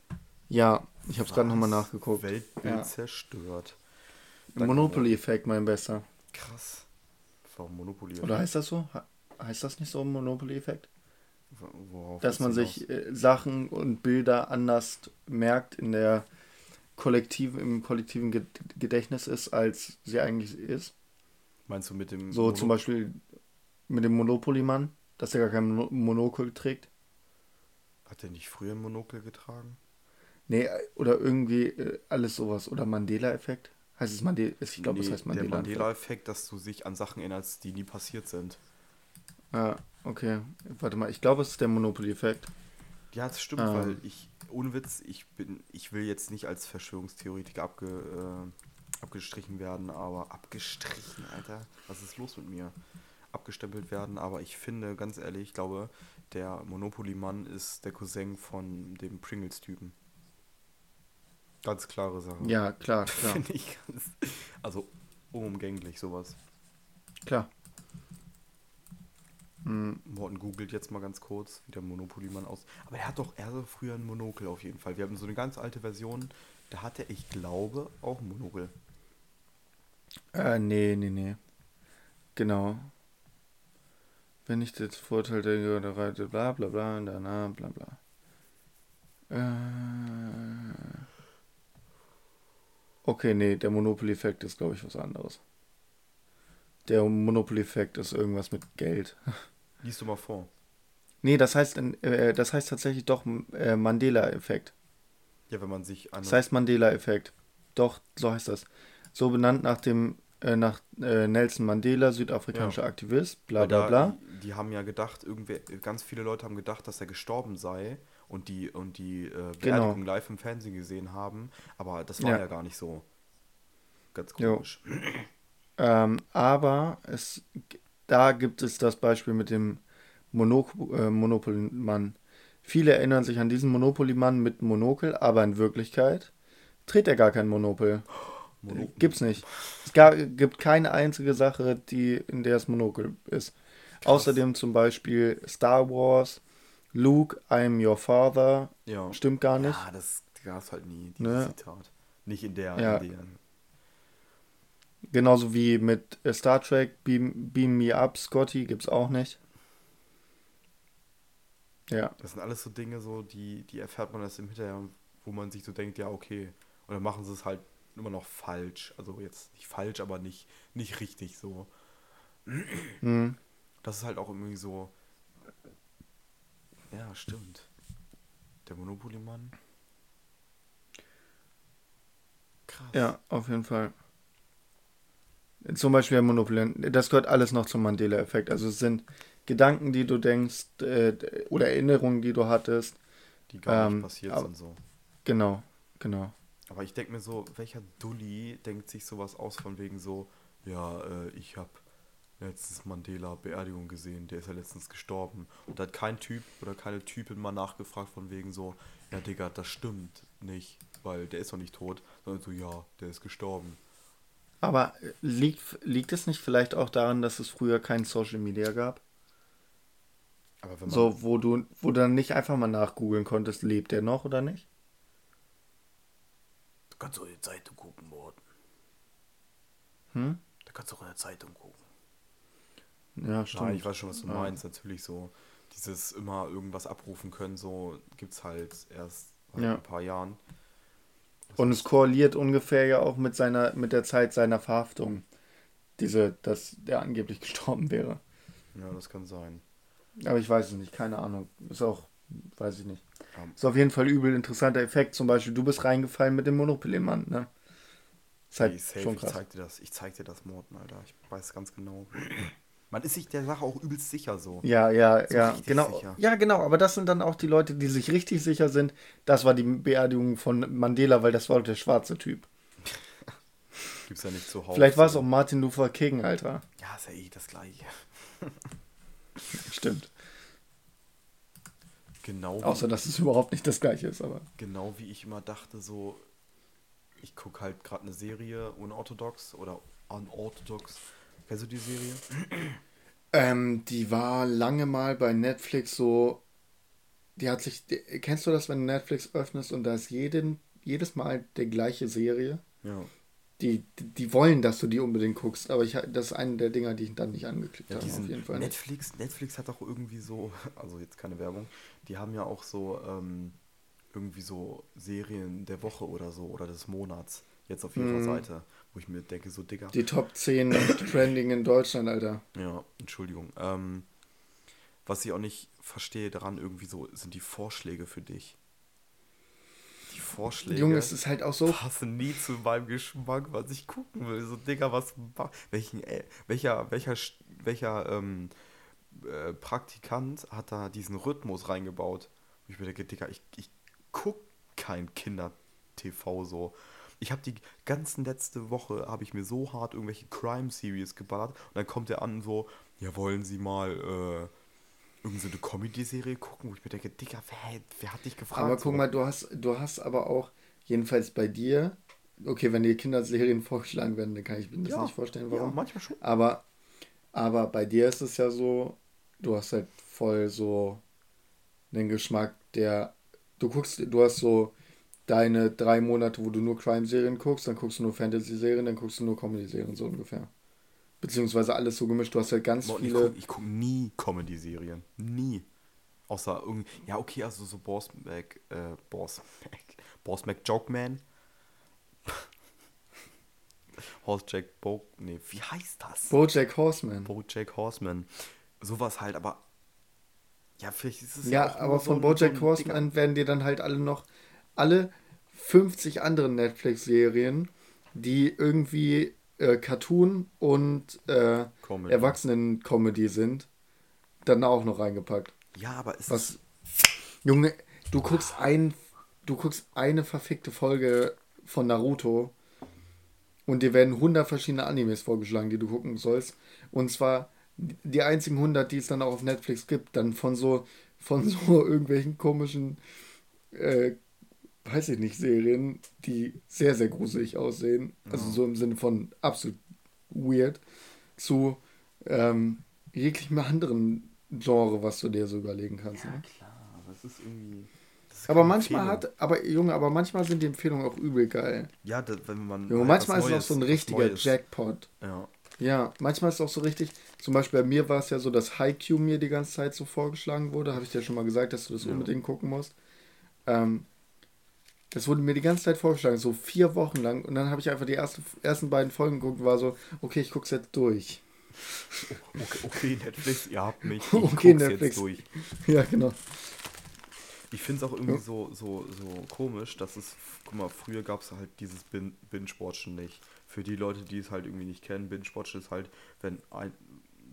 Ja, ich habe es gerade nochmal nachgeguckt. Weltbild Ja. zerstört. Monopoly-Effekt, mein Bester. Krass. Warum Monopoly? Oder heißt das so? He- Heißt das nicht so Monopoly-Effekt? Worauf Dass man sich äh, Sachen und Bilder anders merkt in der kollektiven, im kollektiven Ge- Gedächtnis ist, als sie eigentlich ist. Meinst du mit dem. So Mono- zum Beispiel mit dem Monopoly-Mann, dass er gar kein Mono- Monokel trägt. Hat der nicht früher ein Monokel getragen? Nee, oder irgendwie äh, alles sowas. Oder Mandela-Effekt. Heißt es Mandela? Ich glaube, es Nee, heißt Der Mandela. Mandela-Effekt, dass du dich an Sachen erinnerst, die nie passiert sind. Ja, okay. Warte mal, ich glaube, es ist der Monopoly-Effekt. Ja, das stimmt, Ähm. weil ich, ohne Witz, ich bin, ich will jetzt nicht als Verschwörungstheoretiker abge, äh, abgestrichen werden, aber abgestrichen, Alter, was ist los mit mir? Abgestempelt werden, aber ich finde, ganz ehrlich, ich glaube, der Monopoly-Mann ist der Cousin von dem Pringles-Typen. Ganz klare Sache. Ja, klar, klar. Finde ich ganz, also unumgänglich sowas. klar. Hm, Morten googelt jetzt mal ganz kurz, wie der Monopoly-Mann aus. Aber er hat doch, er hatte früher ein Monokel auf jeden Fall. Wir haben so eine ganz alte Version, da hatte ich glaube auch ein Monokel. Äh, nee, nee, nee. Genau. Wenn ich das Vorteil denke, oder reite, bla bla bla, und danach, bla bla. Äh. Okay, nee, der Monopoly-Effekt ist, glaube ich, was anderes. Der Monopoly-Effekt ist irgendwas mit Geld. Lies du mal vor. Nee, das heißt, äh, das heißt tatsächlich doch äh, Mandela-Effekt. Ja, wenn man sich an. Das heißt Mandela-Effekt. Doch, so heißt das. So benannt nach dem äh, nach äh, Nelson Mandela, südafrikanischer Ja. Aktivist, bla bla bla. Die, haben ja gedacht, irgendwer, ganz viele Leute haben gedacht, dass er gestorben sei und die, und die äh, Beerdigung live im Fernsehen gesehen haben, aber das war Genau. Ja. ja, gar nicht so. Ganz komisch. Ähm, aber es, da gibt es das Beispiel mit dem Mono, äh, Monopoly-Mann. Viele erinnern sich an diesen Monopoly-Mann mit Monokel, aber in Wirklichkeit trägt er gar kein Monopel. Mono- Gibt's nicht. Es ga, gibt keine einzige Sache, die, in der es Monokel ist. Außerdem zum Beispiel Star Wars, Luke, I'm your father. Ja. Stimmt gar nicht. Ja, das gab es halt nie, dieses Ne? Zitat. Nicht in der, Ja. in der. Genauso wie mit äh, Star Trek, Beam, Beam Me Up, Scotty gibt's auch nicht. Ja. Das sind alles so Dinge, so, die, die erfährt man erst im Hinterher, wo man sich so denkt, ja, okay. Und dann machen sie es halt immer noch falsch. Also jetzt nicht falsch, aber nicht, nicht richtig so. Hm. Das ist halt auch irgendwie so. Ja, stimmt. Der Monopoly-Mann. Krass. Ja, auf jeden Fall. Zum Beispiel der Monopoly. Das gehört alles noch zum Mandela-Effekt. Also es sind Gedanken, die du denkst, äh, oder Erinnerungen, die du hattest. Die gar Ähm, nicht passiert aber- sind so. Genau, genau. Aber ich denke mir so, welcher Dulli denkt sich sowas aus von wegen so, ja, äh, ich habe letztens Mandela Beerdigung gesehen, der ist ja letztens gestorben. Und da hat kein Typ oder keine Typin mal nachgefragt von wegen so, ja Digga, das stimmt nicht, weil der ist doch nicht tot, sondern so, ja, der ist gestorben. Aber liegt, liegt es nicht vielleicht auch daran, dass es früher kein Social Media gab? Aber wenn man, So, wo du, wo du dann nicht einfach mal nachgoogeln konntest, lebt der noch oder nicht? Du kannst doch in der Zeitung gucken, Morten. Hm? Da kannst du auch in der Zeitung gucken. Ja, stimmt. Nein, ich weiß schon, was du Ja. meinst. Natürlich so, dieses immer irgendwas abrufen können, so gibt's halt erst Ja. ein paar Jahren. Und es korreliert ungefähr ja auch mit seiner, mit der Zeit seiner Verhaftung. Diese, dass der angeblich gestorben wäre. Ja, das kann sein. Aber ich weiß es nicht, keine Ahnung. Ist auch, weiß ich nicht. Ja. Ist auf jeden Fall übel interessanter Effekt. Zum Beispiel, du bist reingefallen mit dem Monopoly-Mann, ne? Ist halt Ey, safe, schon ich krass. zeig dir das. Ich zeig dir das, Morten, Alter. Ich weiß ganz genau. Man ist sich der Sache auch übelst sicher so. Ja, ja, So ja, genau. sicher. Ja, genau, aber das sind dann auch die Leute, die sich richtig sicher sind. Das war die Beerdigung von Mandela, weil das war der schwarze Typ. Gibt's ja nicht zuhauf. Vielleicht war es auch Martin Luther King, Alter. Ja, ist ja eh das gleiche. Stimmt. Genau Außer, dass es überhaupt nicht das gleiche ist, aber. genau wie ich immer dachte, so, ich gucke halt gerade eine Serie unorthodox oder unorthodox. Kennst du die Serie? Ähm, die war lange mal bei Netflix so. Die hat sich. Die, kennst du das, wenn du Netflix öffnest und da ist jeden, jedes Mal die gleiche Serie? Ja. Die, die, wollen, dass du die unbedingt guckst, aber ich, das ist eine der Dinger, die ich dann nicht angeklickt Ja, habe, auf jeden Fall. Netflix, Netflix hat auch irgendwie so, also jetzt keine Werbung, die haben ja auch so ähm, irgendwie so Serien der Woche oder so oder des Monats jetzt auf ihrer Mhm. Seite, wo ich mir denke, so Digga, Die Top 10 Trending in Deutschland, Alter. ja, Entschuldigung. Ähm, was ich auch nicht verstehe daran irgendwie so, sind die Vorschläge für dich. Vorschläge Junge, es ist halt auch so. passen nie zu meinem Geschmack, was ich gucken will. So, Digga, was welchen, äh, welcher, welcher, welcher ähm, äh, Praktikant hat da diesen Rhythmus reingebaut? Ich mir denke, Digga, ich, ich guck kein Kinder-TV so. Ich habe die ganzen letzte Woche, habe ich mir so hart irgendwelche Crime-Series geballert und dann kommt er an so, ja, wollen Sie mal äh, irgend so eine Comedy-Serie gucken, wo ich mir denke, Digga, wer, wer hat dich gefragt? Aber guck mal, du hast, du hast aber auch, jedenfalls bei dir, okay, wenn dir Kinderserien vorgeschlagen werden, dann kann ich mir das Ja, nicht vorstellen, Ja, warum. manchmal schon. Aber, aber bei dir ist es ja so, du hast halt voll so einen Geschmack, der, du guckst, du hast so deine drei Monate, wo du nur Crime-Serien guckst, dann guckst du nur Fantasy-Serien, dann guckst du nur Comedy-Serien, so ungefähr. Beziehungsweise alles so gemischt, du hast halt ganz Boah, ich viele, gucke guck nie Comedy-Serien. Nie. Außer irgendwie. Ja, okay, also so Boss Mac. Äh, Boss Mac. Boss Mac Joke Man. Horse Jack Bo. Nee, wie heißt das? Bojack Horseman. Bojack Horseman. Sowas halt, aber. Ja, vielleicht ist es Ja, auch aber von so, Bojack so Horseman werden dir dann halt alle noch alle 50 anderen Netflix-Serien, die irgendwie äh, Cartoon und äh, Comedy. Erwachsenen-Comedy sind, dann auch noch reingepackt. Ja, aber ist Was? Junge, du guckst ein, du guckst eine verfickte Folge von Naruto und dir werden 100 verschiedene Animes vorgeschlagen, die du gucken sollst. Und zwar die einzigen 100, die es dann auch auf Netflix gibt, dann von so von so irgendwelchen komischen, äh, weiß ich nicht, Serien, die sehr, sehr gruselig aussehen. Also so im Sinne von absolut weird, zu ähm, jeglichem anderen Genre, was du dir so überlegen kannst. ne? klar, aber es ist irgendwie. ist Aber manchmal Empfehlung. hat, aber Junge, aber manchmal sind die Empfehlungen auch übel geil. Ja, das, wenn man. Junge, halt manchmal ist es auch so ein richtiger Jackpot. Ja. Ja, manchmal ist es auch so richtig. Zum Beispiel bei mir war es ja so, dass Haikyuu mir die ganze Zeit so vorgeschlagen wurde. Habe ich dir schon mal gesagt, dass du das Ja. unbedingt gucken musst. Ähm, das wurde mir die ganze Zeit vorgeschlagen, so vier Wochen lang. Und dann habe ich einfach die erste, ersten beiden Folgen geguckt und war so, okay, ich gucke es jetzt durch. Okay, okay, Netflix, ihr habt mich. Ich Okay, okay, Netflix. jetzt durch. Ja, genau. Ich finde es auch irgendwie Ja. so, so, so komisch, dass es, guck mal, früher gab es halt dieses Bin- Binge-Watchen nicht. Für die Leute, die es halt irgendwie nicht kennen, Binge-Watchen ist halt, wenn ein,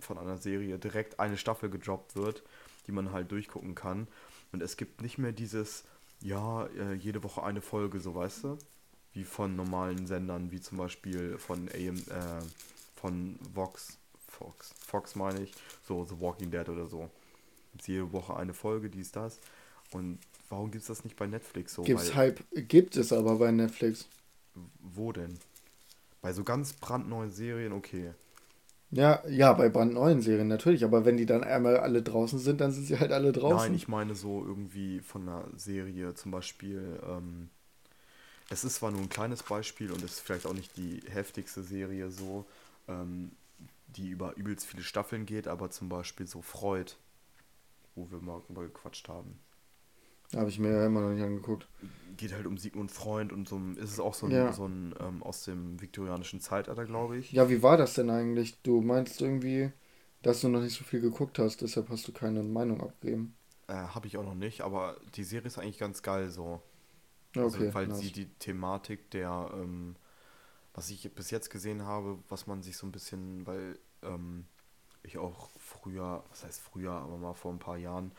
von einer Serie direkt eine Staffel gedroppt wird, die man halt durchgucken kann. Und es gibt nicht mehr dieses, ja, äh, jede Woche eine Folge, so weißt du? Wie von normalen Sendern, wie zum Beispiel von AM, äh, von Vox, Fox, Fox meine ich, so The Walking Dead oder so. Gibt's jede Woche eine Folge, dies, das. Und warum gibt es das nicht bei Netflix so? Gibt's Weil- Hype, gibt es aber bei Netflix. Wo denn? Bei so ganz brandneuen Serien, okay. Ja, ja, bei brandneuen Serien natürlich, aber wenn die dann einmal alle draußen sind, dann sind sie halt alle draußen. Nein, ich meine so irgendwie von einer Serie, zum Beispiel, ähm, es ist zwar nur ein kleines Beispiel und es ist vielleicht auch nicht die heftigste Serie so, ähm, die über übelst viele Staffeln geht, aber zum Beispiel so Freud, wo wir mal drüber gequatscht haben. Habe ich mir ja immer noch nicht angeguckt. Geht halt um Sigmund Freund und so ein, ist es auch so ein, Ja. so ein ähm, aus dem viktorianischen Zeitalter, glaube ich. Ja, wie war das denn eigentlich? Du meinst irgendwie, dass du noch nicht so viel geguckt hast, deshalb hast du keine Meinung abgegeben. Äh, Habe ich auch noch nicht, aber die Serie ist eigentlich ganz geil so. Also, Okay, weil nice. sie die Thematik der, ähm, was ich bis jetzt gesehen habe, was man sich so ein bisschen, weil ähm, ich auch früher, was heißt früher, aber mal vor ein paar Jahren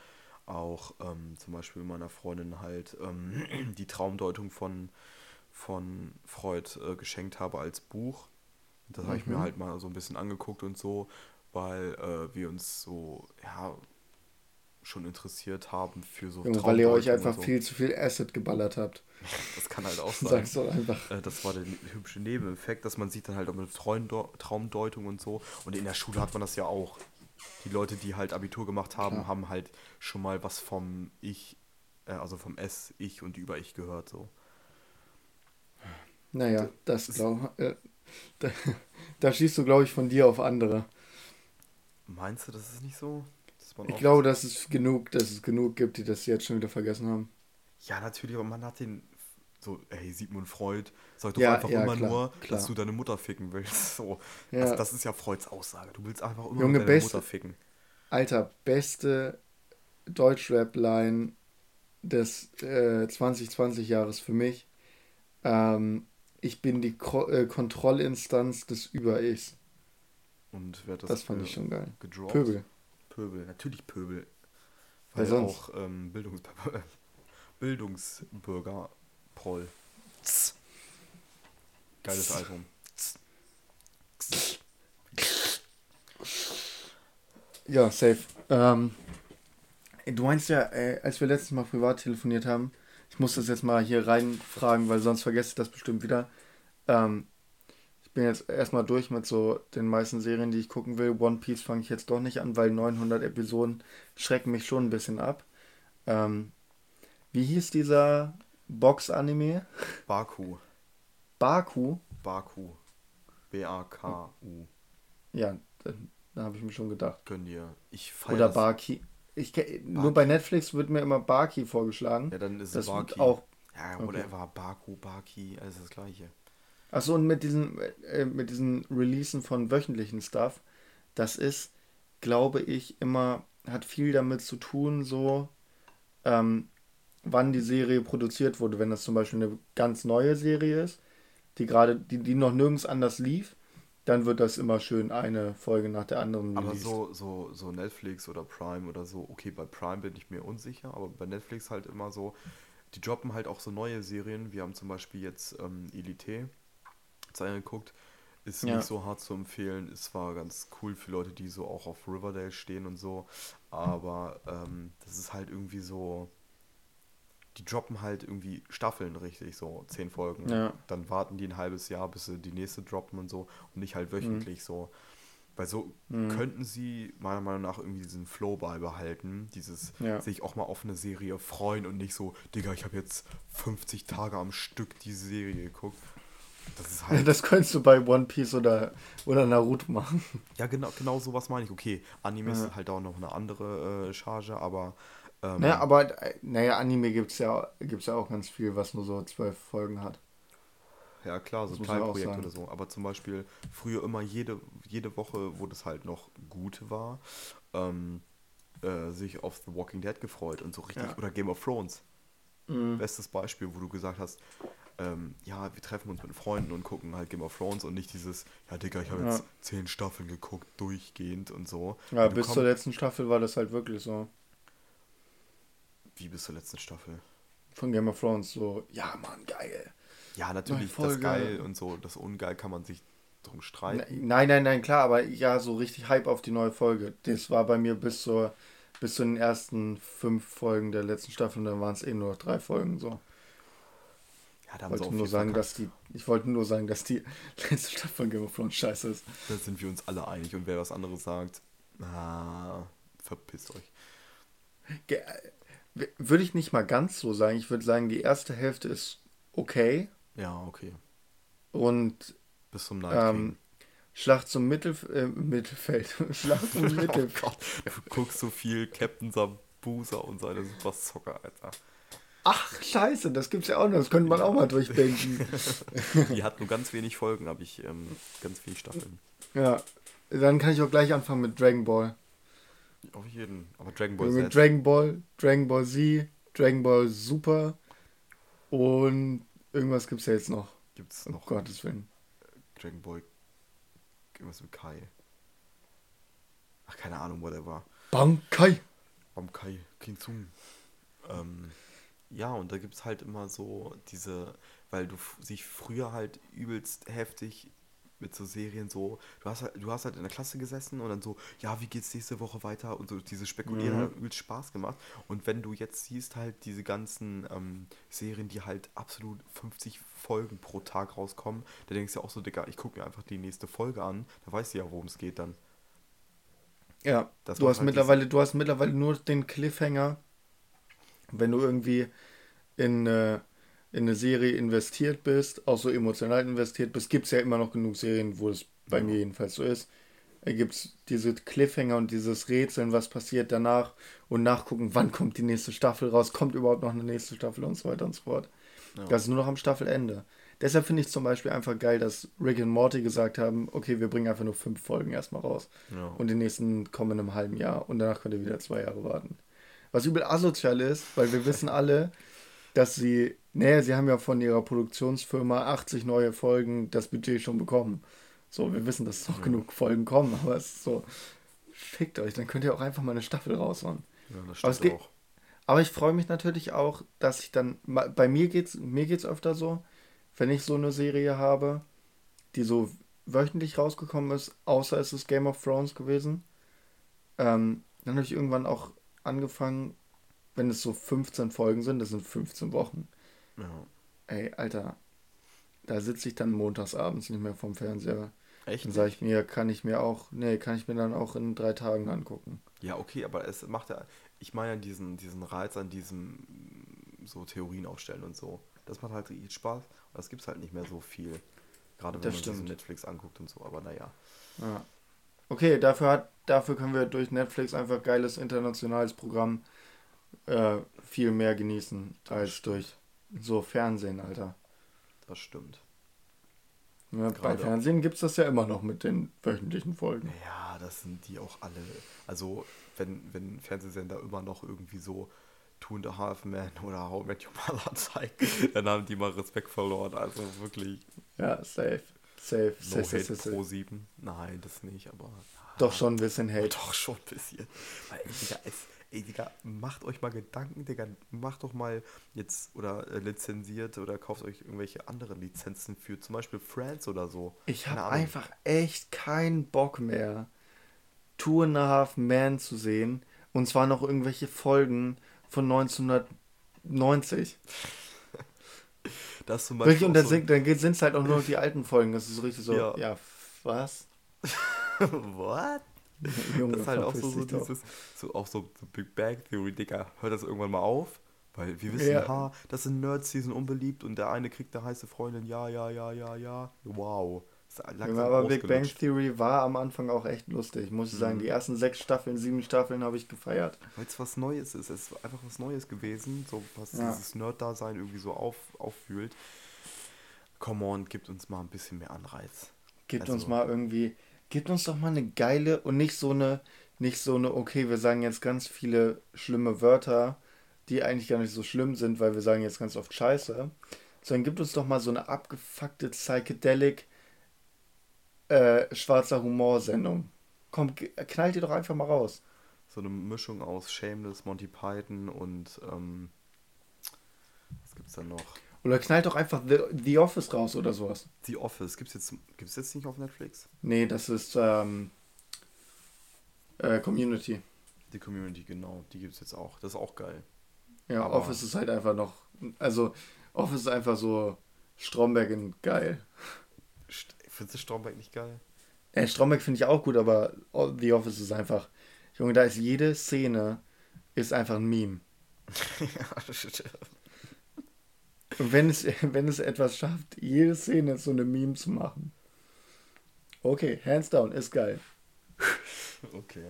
auch ähm, zum Beispiel meiner Freundin halt ähm, die Traumdeutung von, von Freud äh, geschenkt habe als Buch. Das habe ich mir Mhm. halt mal so ein bisschen angeguckt und so, weil äh, wir uns so, ja, schon interessiert haben für so Junge, weil ihr euch einfach so. viel zu viel Acid geballert habt. Das kann halt auch sein. Sag's doch einfach. Äh, Das war der hübsche Nebeneffekt, dass man sieht dann halt auch mit Traumdeu- Traumdeutung und so. Und in der Schule hat man das ja auch. Die Leute, die halt Abitur gemacht haben, Klar. haben halt schon mal was vom Ich, äh, also vom S, Ich und über Ich gehört so. Naja, das ist- glaub, äh, da, da schießt du, glaube ich, von dir auf andere. Meinst du, das ist nicht so? Ich glaube, dass es genug, dass es genug gibt, die das jetzt schon wieder vergessen haben. Ja, natürlich, aber man hat den. So, ey, Sigmund Freud sagt doch Ja, einfach ja, immer klar, nur, klar. dass du deine Mutter ficken willst. So. Ja. Das, das ist ja Freuds Aussage. Du willst einfach immer Junge, deine beste- Mutter ficken. Alter, beste Deutschrap-Line des äh, 2020 Jahres für mich. Ähm, ich bin die Kro äh, Kontrollinstanz des Über-Ichs. Und wer hat das, Das fand ge- ich schon geil. gedroppt? Pöbel. Pöbel, natürlich Pöbel. Wer Weil sonst? auch ähm, Bildungs Bildungsbürger Proll. Geiles Album. Ja, safe. Ähm, du meinst ja, äh, als wir letztes Mal privat telefoniert haben, ich muss das jetzt mal hier reinfragen, weil sonst vergesse ich das bestimmt wieder. Ähm, ich bin jetzt erstmal durch mit so den meisten Serien, die ich gucken will. One Piece fange ich jetzt doch nicht an, weil 900 Episoden schrecken mich schon ein bisschen ab. Ähm, wie hieß dieser Box-Anime? Baku. Baku? Baku. B-A-K-U. Ja, da, habe ich mir schon gedacht. Gönn dir. Ich feier Oder. Baki. Ich, ke- nur Baki. bei Netflix wird mir immer Baki vorgeschlagen. Ja, dann ist es Das Baki. auch. Ja, okay. whatever. Baku, Baki, alles das gleiche. Achso, und mit diesen, äh, mit diesen Releasen von wöchentlichen Stuff, das ist, glaube ich, immer, hat viel damit zu tun, so, ähm, wann die Serie produziert wurde. Wenn das zum Beispiel eine ganz neue Serie ist, die gerade, die, die noch nirgends anders lief, dann wird das immer schön eine Folge nach der anderen Aber released. so, so, so Netflix oder Prime oder so, okay, bei Prime bin ich mir unsicher, aber bei Netflix halt immer so, die droppen halt auch so neue Serien. Wir haben zum Beispiel jetzt ähm, Elite jetzt angeguckt. Ist Ja. nicht so hart zu empfehlen. Es war ganz cool für Leute, die so auch auf Riverdale stehen und so. Aber ähm, das ist halt irgendwie so. Die droppen halt irgendwie Staffeln richtig, so zehn Folgen. Ja. Dann warten die ein halbes Jahr, bis sie die nächste droppen und so. Und nicht halt wöchentlich so. Weil so Mhm. könnten sie meiner Meinung nach irgendwie diesen Flow beibehalten. Dieses Ja. sich auch mal auf eine Serie freuen und nicht so, Digga, ich habe jetzt 50 Tage am Stück die Serie geguckt. Das ist halt. Das könntest du bei One Piece oder, oder Naruto machen. ja, genau, genau sowas meine ich. Okay, Anime Ja. ist halt auch noch eine andere äh, Charge, aber. Ähm, Naja, aber äh, naja, Anime gibt es ja, gibt's ja auch ganz viel, was nur so zwölf Folgen hat. Ja, klar, so Teilprojekte oder so. Aber zum Beispiel früher immer jede, jede Woche, wo das halt noch gut war, ähm, äh, sich auf The Walking Dead gefreut und so richtig. Ja. Oder Game of Thrones. Mhm. Bestes Beispiel, wo du gesagt hast, ähm, ja, wir treffen uns mit Freunden und gucken halt Game of Thrones und nicht dieses, ja, Digga, ich habe Ja. jetzt zehn Staffeln geguckt, durchgehend und so. Ja, Du bis zur letzten Staffel war das halt wirklich so. Wie bis zur letzten Staffel. Von Game of Thrones so, ja Mann, geil. Ja, natürlich, das geil und so, das ungeil kann man sich drum streiten. Nein, nein, nein, klar, aber ja, so richtig Hype auf die neue Folge. Das war bei mir bis zur bis zu den ersten fünf Folgen der letzten Staffel und dann waren es eh nur noch drei Folgen so. Ja, da Ich haben sie wollte auch nur sagen, verkackt. dass die, ich wollte nur sagen, dass die letzte Staffel von Game of Thrones scheiße ist. Da sind wir uns alle einig und wer was anderes sagt, na, verpisst euch. Ge würde ich nicht mal ganz so sagen. Ich würde sagen, die erste Hälfte ist okay Ja, okay. und Bis zum Night ähm. Schlacht zum Mittelf äh, Mittelfeld. Schlacht zum Oh Mittelfeld. Gott, du guckst so viel Captain Sambusa und seine Super Soccer, Alter. Ach, scheiße, das gibt's ja auch noch. Das könnte man auch mal durchdenken. Die hat nur ganz wenig Folgen, habe ich ähm, ganz wenig Staffeln. ja, dann kann ich auch gleich anfangen mit Dragon Ball. Auf jeden. Aber Dragon Ball Z. Dragon Ball, Dragon Ball Z, Dragon Ball Super und irgendwas gibt's ja jetzt noch. Gibt's Um noch Gottes Willen. Dragon Ball. Irgendwas mit Kai. Ach, keine Ahnung, whatever. Bankai. Bam Kai, King Tsung. Ähm, ja, und da gibt es halt immer so diese, weil du sich früher halt übelst heftig mit so Serien so, du hast halt, du hast halt in der Klasse gesessen und dann so, ja, wie geht's nächste Woche weiter und so diese Spekulieren Mhm. hat übelst Spaß gemacht. Und wenn du jetzt siehst halt diese ganzen ähm, Serien, die halt absolut 50 Folgen pro Tag rauskommen, da denkst du ja auch so, Digga, ich gucke mir einfach die nächste Folge an, da weißt du ja, worum es geht dann. Ja, Das du hast halt mittlerweile, du hast mittlerweile nur den Cliffhanger, wenn du irgendwie in, äh, in eine Serie investiert bist, auch so emotional investiert bist, gibt es ja immer noch genug Serien, wo es bei Ja. mir jedenfalls so ist. Da gibt es diese Cliffhanger und dieses Rätseln, was passiert danach und nachgucken, wann kommt die nächste Staffel raus, kommt überhaupt noch eine nächste Staffel und so weiter und so fort. Ja. Das ist nur noch am Staffelende. Deshalb finde ich zum Beispiel einfach geil, dass Rick und Morty gesagt haben, okay, wir bringen einfach nur fünf Folgen erstmal raus. Ja. Und die nächsten kommen in einem halben Jahr. Und danach könnt ihr wieder zwei Jahre warten. Was übel asozial ist, weil wir wissen alle, dass sie, naja, sie haben ja von ihrer Produktionsfirma 80 neue Folgen das Budget schon bekommen. So, wir wissen, dass noch Ja. genug Folgen kommen, aber es ist so, fickt euch, dann könnt ihr auch einfach mal eine Staffel raushauen. ja, das Aber stimmt geht- auch. Aber ich freue mich natürlich auch, dass ich dann, bei mir geht's, mir geht's öfter so, wenn ich so eine Serie habe, die so wöchentlich rausgekommen ist, außer es ist Game of Thrones gewesen, ähm, dann habe ich irgendwann auch angefangen, wenn es so 15 Folgen sind, das sind 15 Wochen. Ja. Ey, Alter, da sitze ich dann montags abends nicht mehr vom Fernseher. Echt? Dann sage ich mir, kann ich mir auch, nee, kann ich mir dann auch in drei Tagen angucken. Ja, okay, aber es macht ja, ich meine ja diesen, diesen Reiz an diesem so Theorien aufstellen und so. Das macht halt richtig Spaß. Und das gibt's halt nicht mehr so viel. Gerade wenn Das man sich so stimmt. Netflix anguckt und so, aber naja. Ja. Okay, dafür, hat, dafür können wir durch Netflix einfach geiles internationales Programm äh, viel mehr genießen als durch so Fernsehen, Alter. Das stimmt. Ja, bei Gerade auch. Fernsehen gibt es das ja immer noch mit den wöchentlichen Folgen. Ja, das sind die auch alle. Also, wenn, wenn Fernsehsender immer noch irgendwie so Two and a Half Men oder How Met Your Mother zeigen, dann haben die mal Respekt verloren. Also wirklich. Ja, safe. Safe, No safe, safe, safe, safe. Pro 7. Nein, das nicht, aber. Doch schon ein bisschen Hate. Doch schon ein bisschen. Weil, es, ey, Digga, macht euch mal Gedanken, Digga. Macht doch mal jetzt oder äh, lizenziert oder kauft euch irgendwelche anderen Lizenzen für zum Beispiel Friends oder so. Ich habe einfach echt keinen Bock mehr, Two and a Half Men zu sehen. Und zwar noch irgendwelche Folgen von 1990. Das zum Wirklich, und dann sind dann es halt auch nur noch die alten Folgen. Das ist so richtig so, ja, Ja. was? What? Junge, Das ist halt auch so, so dieses, so auch so, Big Bang Theory, Digga, hört das irgendwann mal auf? Weil wir wissen, Ja. ha, das sind Nerds, die sind unbeliebt und der eine kriegt eine heiße Freundin, ja, ja, ja, ja, ja. Wow. Junge, aber Big Bang. Theory war am Anfang auch echt lustig, muss ich sagen. Mhm. Die ersten sechs Staffeln, sieben Staffeln habe ich gefeiert. Weil es was Neues ist. Es ist einfach was Neues gewesen, so was Ja. dieses Nerd-Dasein irgendwie so auf, auffühlt. Come on, gibt uns mal ein bisschen mehr Anreiz. Gibt Also- uns mal irgendwie, gibt uns doch mal eine geile und nicht so eine, nicht so eine, okay, wir sagen jetzt ganz viele schlimme Wörter, die eigentlich gar nicht so schlimm sind, weil wir sagen jetzt ganz oft Scheiße, sondern gibt uns doch mal so eine abgefuckte Psychedelic äh, schwarzer Humor-Sendung. Komm, knallt ihr doch einfach mal raus. So eine Mischung aus Shameless, Monty Python und ähm, was gibt's da noch? Oder knallt doch einfach The, The Office raus oder sowas. The Office, gibt's jetzt, gibt's jetzt nicht auf Netflix? Nee, das ist ähm, äh, Community. Die Community, genau, die gibt's jetzt auch. Das ist auch geil. Ja, Aber- Office ist halt einfach noch. Also, Office ist einfach so Stromberg in geil. St- Findest du Stromberg nicht geil? Äh, Stromberg finde ich auch gut, aber The Office ist einfach. Junge, da ist jede Szene ist einfach ein Meme. Und wenn es, wenn es etwas schafft, jede Szene so eine Meme zu machen. Okay, hands down, ist geil. okay.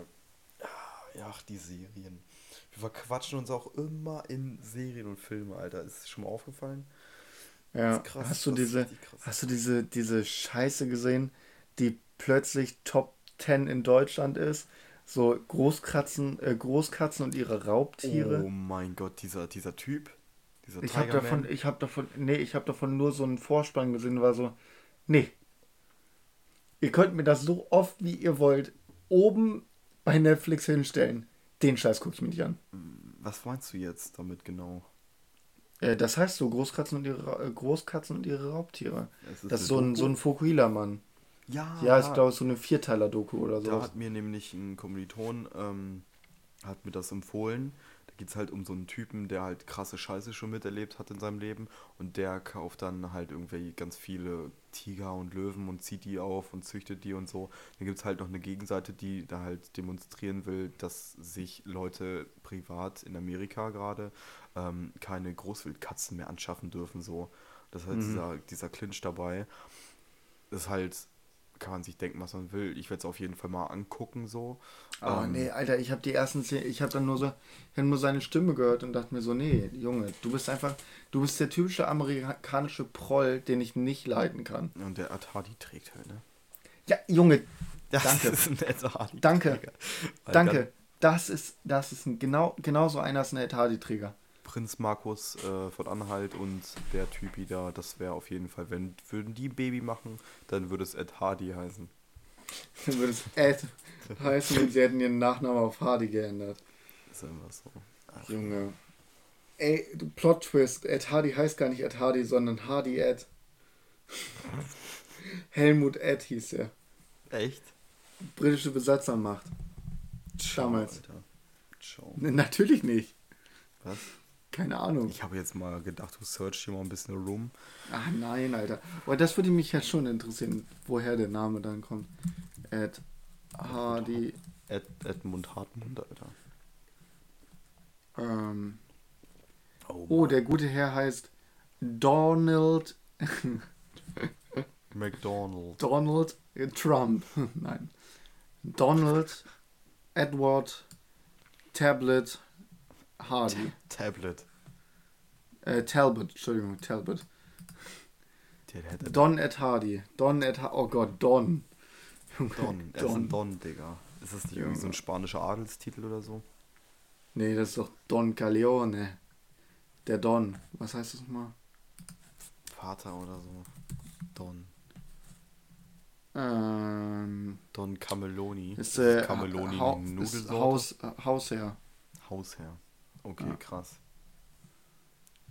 Ja, ach, die Serien. Wir verquatschen uns auch immer in Serien und Filme, Alter. Ist schon mal aufgefallen? Ja, krass, hast du diese, hast du diese, diese Scheiße gesehen, die plötzlich Top 10 in Deutschland ist? So Großkatzen, äh, Großkatzen und ihre Raubtiere. Oh mein Gott, dieser, dieser Typ. Dieser ich habe davon, ich habe davon, nee, ich habe davon nur so einen Vorspann gesehen, war so, nee. Ihr könnt mir das so oft wie ihr wollt oben bei Netflix hinstellen. Den Scheiß gucke ich mir nicht an. Was meinst du jetzt damit genau? Äh, das heißt so Großkatzen und ihre äh, Großkatzen und ihre Raubtiere. Es Das ist so ein, so ein Fukuhila-Mann. Ja, Ja, ist glaube ich so eine Vierteiler-Doku oder Da so. hat mir nämlich ein Kommiliton, ähm, hat mir das empfohlen. Geht es halt um so einen Typen, der halt krasse Scheiße schon miterlebt hat in seinem Leben und der kauft dann halt irgendwie ganz viele Tiger und Löwen und zieht die auf und züchtet die und so. Dann gibt es halt noch eine Gegenseite, die da halt demonstrieren will, dass sich Leute privat in Amerika gerade ähm, keine Großwildkatzen mehr anschaffen dürfen. So. Das ist halt dieser, dieser Clinch dabei. Das ist halt, kann man sich denken, was man will. Ich werde es auf jeden Fall mal angucken, so. Oh Ähm, nee, Alter, ich habe die ersten zehn, ich habe dann nur so, ich nur seine Stimme gehört und dachte mir so, nee, Junge, du bist einfach, du bist der typische amerikanische Proll, den ich nicht leiden kann. Und der Atari trägt halt, ne? Ja, Junge, Das Danke. ist ein Atari. Danke. Danke. Das ist, das ist ein, genau, genau so einer ist ein Ed Hardy-Träger. Prinz Markus äh, von Anhalt und der Typi da, das wäre auf jeden Fall, wenn würden die Baby machen, dann würde es Ed Hardy heißen. Dann würde es Ed heißen und sie hätten ihren Nachnamen auf Hardy geändert. Ist einfach so. Ach, Junge. Ey, du Plot-Twist. Ed Hardy heißt gar nicht Ed Hardy, sondern Hardy Ed. Helmut Ed hieß er. Echt? Britische Besatzermacht. Damals. Alter. Ciao. Ne, natürlich nicht. Was? Keine Ahnung. Ich habe jetzt mal gedacht, du search hier mal ein bisschen rum. Ach nein, Alter. Aber das würde mich ja schon interessieren, woher der Name dann kommt. Ed Hardy. Ed, Edmund Hartmund, Alter. Ähm, Oh, oh, der gute Herr heißt Donald McDonald. Donald Trump. Nein. Donald Edward Tablet Hardy. Tablet. Äh, Talbot, Entschuldigung, Talbot. Don Ed Hardy. Don Ed Hardy. Oh Gott, Don. Don. Er ist ein Don, Digga. Ist das nicht irgendwie so ein spanischer Adelstitel oder so? Nee, das ist doch Don Corleone. Der Don. Was heißt das nochmal? Vater oder so. Don. Ähm, Don Cameloni. ist äh, Cameloni Nudelsorte? Haus, Hausherr. Hausherr. Okay, Ja. krass.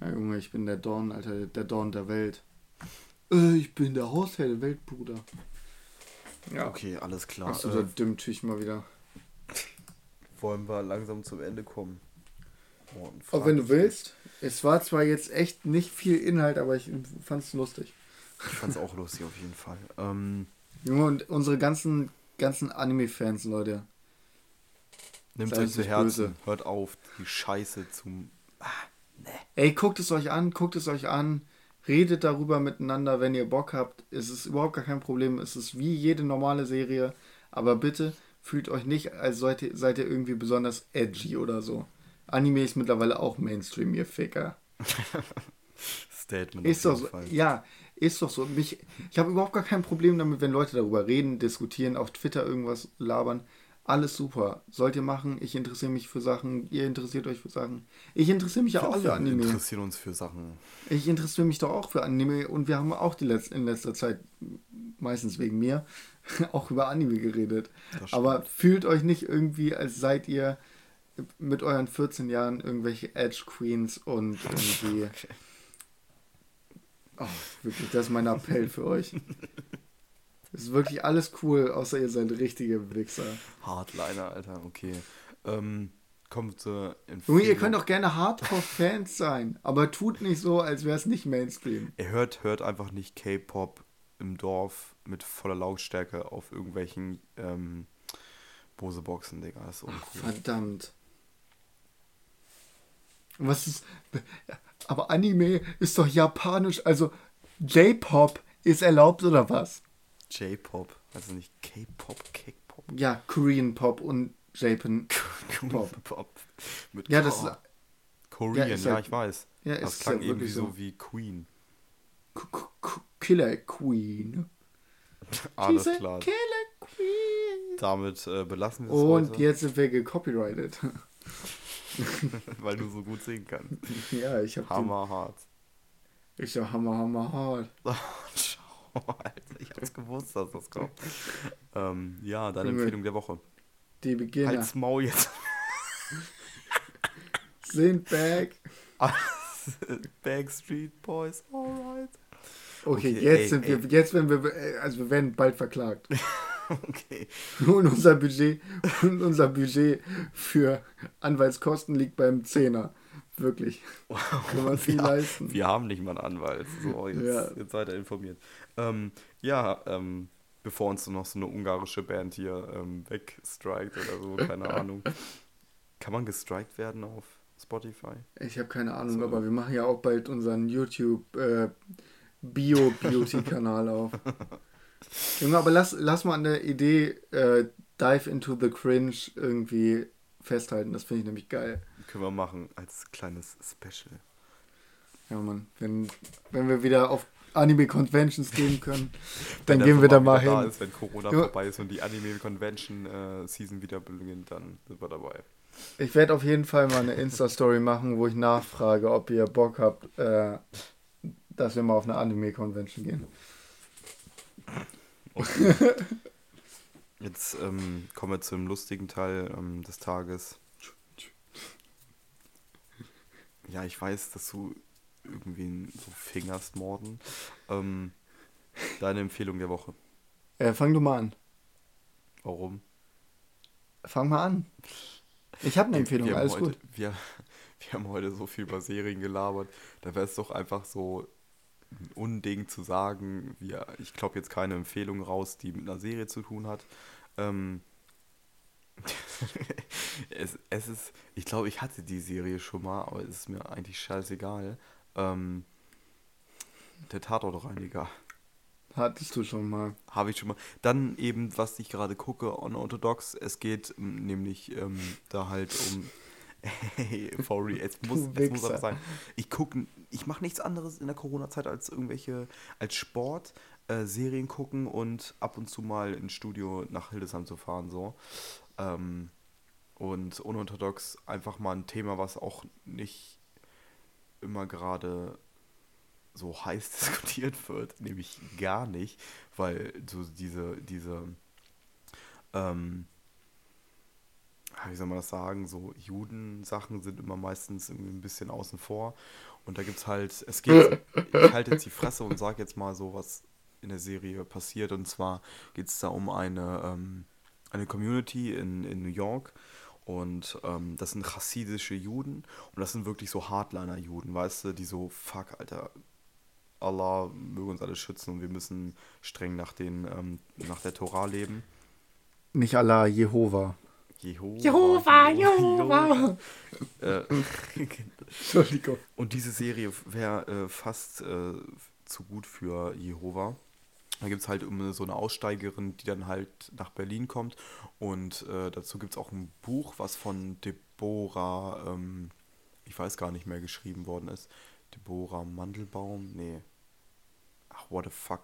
Ja, Junge, ich bin der Don, Alter, der Don der Welt. Äh, ich bin der Hausherr der Welt, Bruder. Ja. Okay, alles klar. Ach äh, Dümmtüch mal wieder. wollen wir langsam zum Ende kommen? Morgen Auch wenn du willst. Es war zwar jetzt echt nicht viel Inhalt, aber ich fand's lustig. Ich fand's auch lustig auf jeden Fall. Ähm, Junge, und unsere ganzen, ganzen Anime-Fans, Leute. Seid euch zu Herzen. böse. Hört auf, die Scheiße zum. Ey, guckt es euch an, guckt es euch an. Redet darüber miteinander, wenn ihr Bock habt. Es ist überhaupt gar kein Problem. Es ist wie jede normale Serie. Aber bitte fühlt euch nicht, als seid ihr, seid ihr irgendwie besonders edgy oder so. Anime ist mittlerweile auch Mainstream, ihr Ficker. Statement. Ist doch so. Fall. Ja, ist doch so. Mich, ich habe überhaupt gar kein Problem damit, wenn Leute darüber reden, diskutieren, auf Twitter irgendwas labern. Alles super. Sollt ihr machen. Ich interessiere mich für Sachen. Ihr interessiert euch für Sachen. Ich interessiere mich ja auch für Anime. interessieren uns für Sachen. Ich interessiere mich doch auch für Anime und wir haben auch die Letz in letzter Zeit, meistens wegen mir, auch über Anime geredet. Aber fühlt euch nicht irgendwie, als seid ihr mit euren 14 Jahren irgendwelche Edge Queens und irgendwie. Oh, wirklich, das ist mein Appell für euch. Ist wirklich alles cool, außer ihr seid richtige Wichser. Hardliner, Alter, okay. Ähm, kommt zur Empfehlung. Ihr könnt auch gerne Hardcore-Fans sein, aber tut nicht so, als wäre es nicht Mainstream. Ihr hört, hört einfach nicht K-Pop im Dorf mit voller Lautstärke auf irgendwelchen ähm, Bose-Boxen, Digga. Das ist uncool. Verdammt. Was ist. Aber Anime ist doch japanisch, also J-Pop ist erlaubt oder was? J-Pop, also nicht K-Pop, K-Pop. Ja, Korean Pop und Japan. Pop. Pop. Mit Ja, K. das ist. Korean, ja, ja, halt- ich weiß. Ja, das klang ja irgendwie so so. wie Queen. K- K- Killer Queen. Alles She's a klar. Killer Queen. Damit äh, belassen wir es Und heute, jetzt sind wir gecopyrighted. weil du so gut singen kannst. ja, ich hab Hammerhart. Ich hab Hammer, Hammer, hart. Alter, ich hab's gewusst, dass das kommt. ähm, ja, deine. Empfehlung der Woche. Die Beginner Halt's Maul jetzt. sind back. Backstreet Boys, alright. Okay, Okay, jetzt ey, sind ey. wir, jetzt werden wir, äh, also wir werden bald verklagt. Okay. Und unser Budget, und unser Budget für Anwaltskosten liegt beim Zehner. Wirklich. Kann man viel wir, leisten. wir haben nicht mal einen Anwalt. So, jetzt, Ja. jetzt seid ihr informiert. Ähm, ja, ähm, bevor uns noch so eine ungarische Band hier ähm, wegstrikt oder so, keine Ahnung. Kann man gestrikt werden auf Spotify? Ich habe keine Ahnung, So. aber wir machen ja auch bald unseren YouTube äh, Bio-Beauty-Kanal auf. Junge, aber lass, lass mal an der Idee äh, Dive into the Cringe irgendwie festhalten. Das finde ich nämlich geil. Können wir machen als kleines Special. Ja, Mann. Wenn, wenn wir wieder auf Anime-Conventions gehen können, dann gehen wir da mal hin. ist, wenn Corona Ja. vorbei ist und die Anime Convention äh, wieder beginnt, dann sind wir dabei. Ich werde auf jeden Fall mal eine Insta-Story machen, wo ich nachfrage, ob ihr Bock habt, äh, dass wir mal auf eine Anime-Convention gehen. Jetzt ähm, kommen wir zum lustigen Teil ähm, des Tages. Ja, ich weiß, dass du irgendwie so fingerst, Morden. Ähm, deine Empfehlung der Woche. Äh, fang du mal an. Warum? Fang mal an. Ich habe eine Empfehlung, wir haben alles heute, gut. Wir, wir haben heute so viel über Serien gelabert. Da wäre es doch einfach so ein Unding zu sagen, wir, ich glaube jetzt keine Empfehlung raus, die mit einer Serie zu tun hat. Ähm, es, es ist, ich glaube, ich hatte die Serie schon mal, aber es ist mir eigentlich scheißegal. Ähm, der Tatortreiniger. Hattest du schon mal. Habe ich schon mal. Dann eben, was ich gerade gucke, Unorthodox. Es geht ähm, nämlich ähm, da halt um. Hey, sorry, es muss, es muss aber sein. Ich gucke, ich mache nichts anderes in der Corona-Zeit als irgendwelche, als Sport, äh, Serien gucken und ab und zu mal ins Studio nach Hildesheim zu fahren, so. Ähm, und unorthodox einfach mal ein Thema, was auch nicht immer gerade so heiß diskutiert wird, nämlich gar nicht, weil so diese, diese, ähm, wie soll man das sagen, so Judensachen sind immer meistens irgendwie ein bisschen außen vor. Und da gibt's halt, es geht, ich halte jetzt die Fresse und sage jetzt mal so, was in der Serie passiert. Und zwar geht es da um eine, ähm, eine Community in, in New York. Und ähm, das sind chassidische Juden. Und das sind wirklich so Hardliner-Juden, weißt du, die so, fuck, Alter, Allah möge uns alle schützen und wir müssen streng nach, den, ähm, nach der Torah leben. Nicht Allah, Jehova. Jehova. Jehova, Jehova. Äh, Entschuldigung. und diese Serie wäre äh, fast äh, zu gut für Jehova. Da gibt es halt so eine Aussteigerin, die dann halt nach Berlin kommt. Und äh, dazu gibt es auch ein Buch, was von Deborah, ähm, ich weiß gar nicht mehr, geschrieben worden ist. Deborah Mandelbaum? Nee. Ach, what the fuck.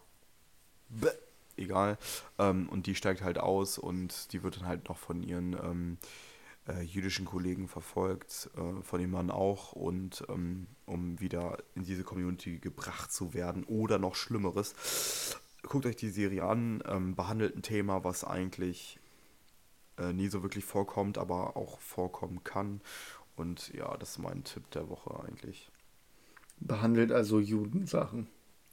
Bäh. Egal. Ähm, und die steigt halt aus und die wird dann halt noch von ihren ähm, äh, jüdischen Kollegen verfolgt, äh, von dem Mann auch, und ähm, um wieder in diese Community gebracht zu werden oder noch Schlimmeres. Guckt euch die Serie an, ähm, behandelt ein Thema, was eigentlich äh, nie so wirklich vorkommt, aber auch vorkommen kann. Und ja, das ist mein Tipp der Woche eigentlich. Behandelt also Judensachen.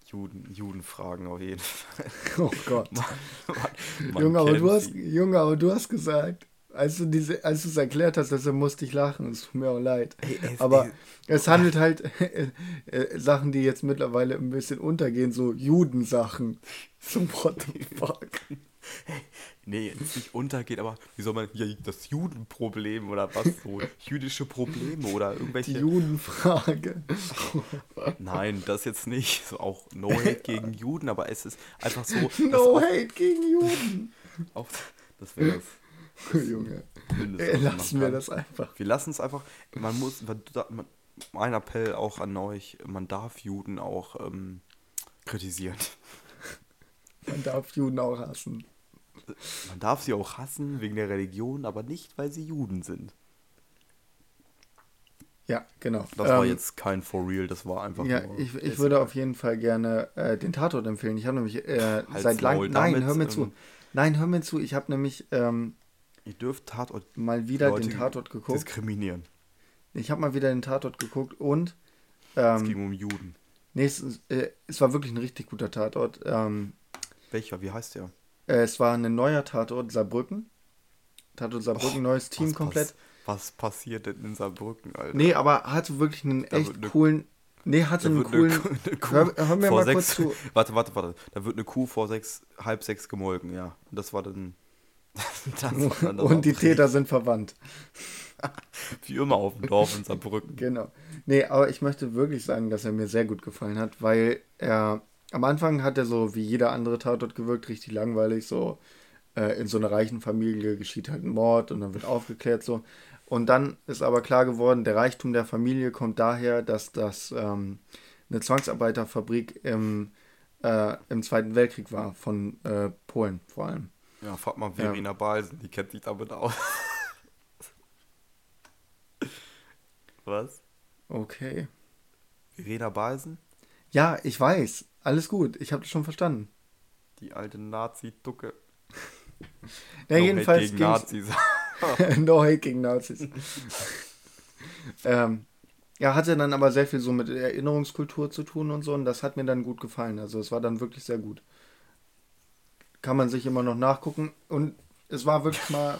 Juden, Judenfragen auf jeden Fall. Oh Gott. Man, man Junge, aber du hast. Junge, aber du hast gesagt, als du diese, als du es erklärt hast, deshalb musste ich lachen. Es tut mir auch leid. Ey, es- aber ey. es handelt halt äh, äh, Sachen, die jetzt mittlerweile ein bisschen untergehen, so Judensachen. So what the fuck. Nee, nicht untergeht, aber wie soll man hier das Judenproblem oder was so? Jüdische Probleme oder Die irgendwelche. Judenfrage. Nein, das jetzt nicht. So auch No Hate gegen Juden, aber es ist einfach so. No hate gegen Juden. auf, das wäre das Junge. Ey, lassen wir das einfach. Wir lassen es einfach. Man muss. man- Mein Appell auch an euch: Man darf Juden auch ähm, kritisieren. Man darf Juden auch hassen. Man darf sie auch hassen wegen der Religion, aber nicht, weil sie Juden sind. Ja, genau. Das war Ähm, jetzt kein For Real, das war einfach Ja, nur. ich, ich würde auf jeden Fall gerne äh, den Tatort empfehlen. Ich habe nämlich äh, seit langem. Nein, hör mir zu. ähm, Nein, hör mir zu. Ich habe nämlich ähm, Ihr dürft Tatort mal wieder Leute den Tatort geguckt. diskriminieren. Ich habe mal wieder den Tatort geguckt und Es ähm, ging um Juden. nee, es, äh, es war wirklich ein richtig guter Tatort. Ähm, Welcher? Wie heißt der? äh, es war ein neuer Tatort Saarbrücken. Tatort Saarbrücken, neues Team was komplett. Pass, was passiert denn in Saarbrücken, Alter? Nee, aber hatte wirklich einen Da echt coolen. Nee, hatte einen coolen. eine, Kuh- eine Kuh hör, hör mir mal kurz sechs, zu. Warte, warte, warte. Da wird eine Kuh vor sechs, halb sechs gemolken, ja. Und das war dann. Und die. Täter sind verwandt. Wie immer auf dem Dorf in Saarbrücken. Genau. Nee, aber ich möchte wirklich sagen, dass er mir sehr gut gefallen hat, weil er am Anfang hat er so wie jeder andere Tatort gewirkt, richtig langweilig, so äh, in so einer reichen Familie geschieht halt ein Mord und dann wird aufgeklärt so. Und dann ist aber klar geworden, der Reichtum der Familie kommt daher, dass das ähm, eine Zwangsarbeiterfabrik im, äh, im Zweiten Weltkrieg war, von äh, Polen vor allem. Ja, frag mal Verena Balsen, die kennt sich damit aus. Was? Okay. Verena Balsen? Ja, ich weiß. Alles gut. Ich habe das schon verstanden. Die alte Nazi-Ducke. Ja, No jedenfalls gegen Nazis. no hate gegen Nazis. ähm, ja, hatte dann aber sehr viel so mit Erinnerungskultur zu tun und so und das hat mir dann gut gefallen. Also es war dann wirklich sehr gut. Kann man sich immer noch nachgucken und es war wirklich mal,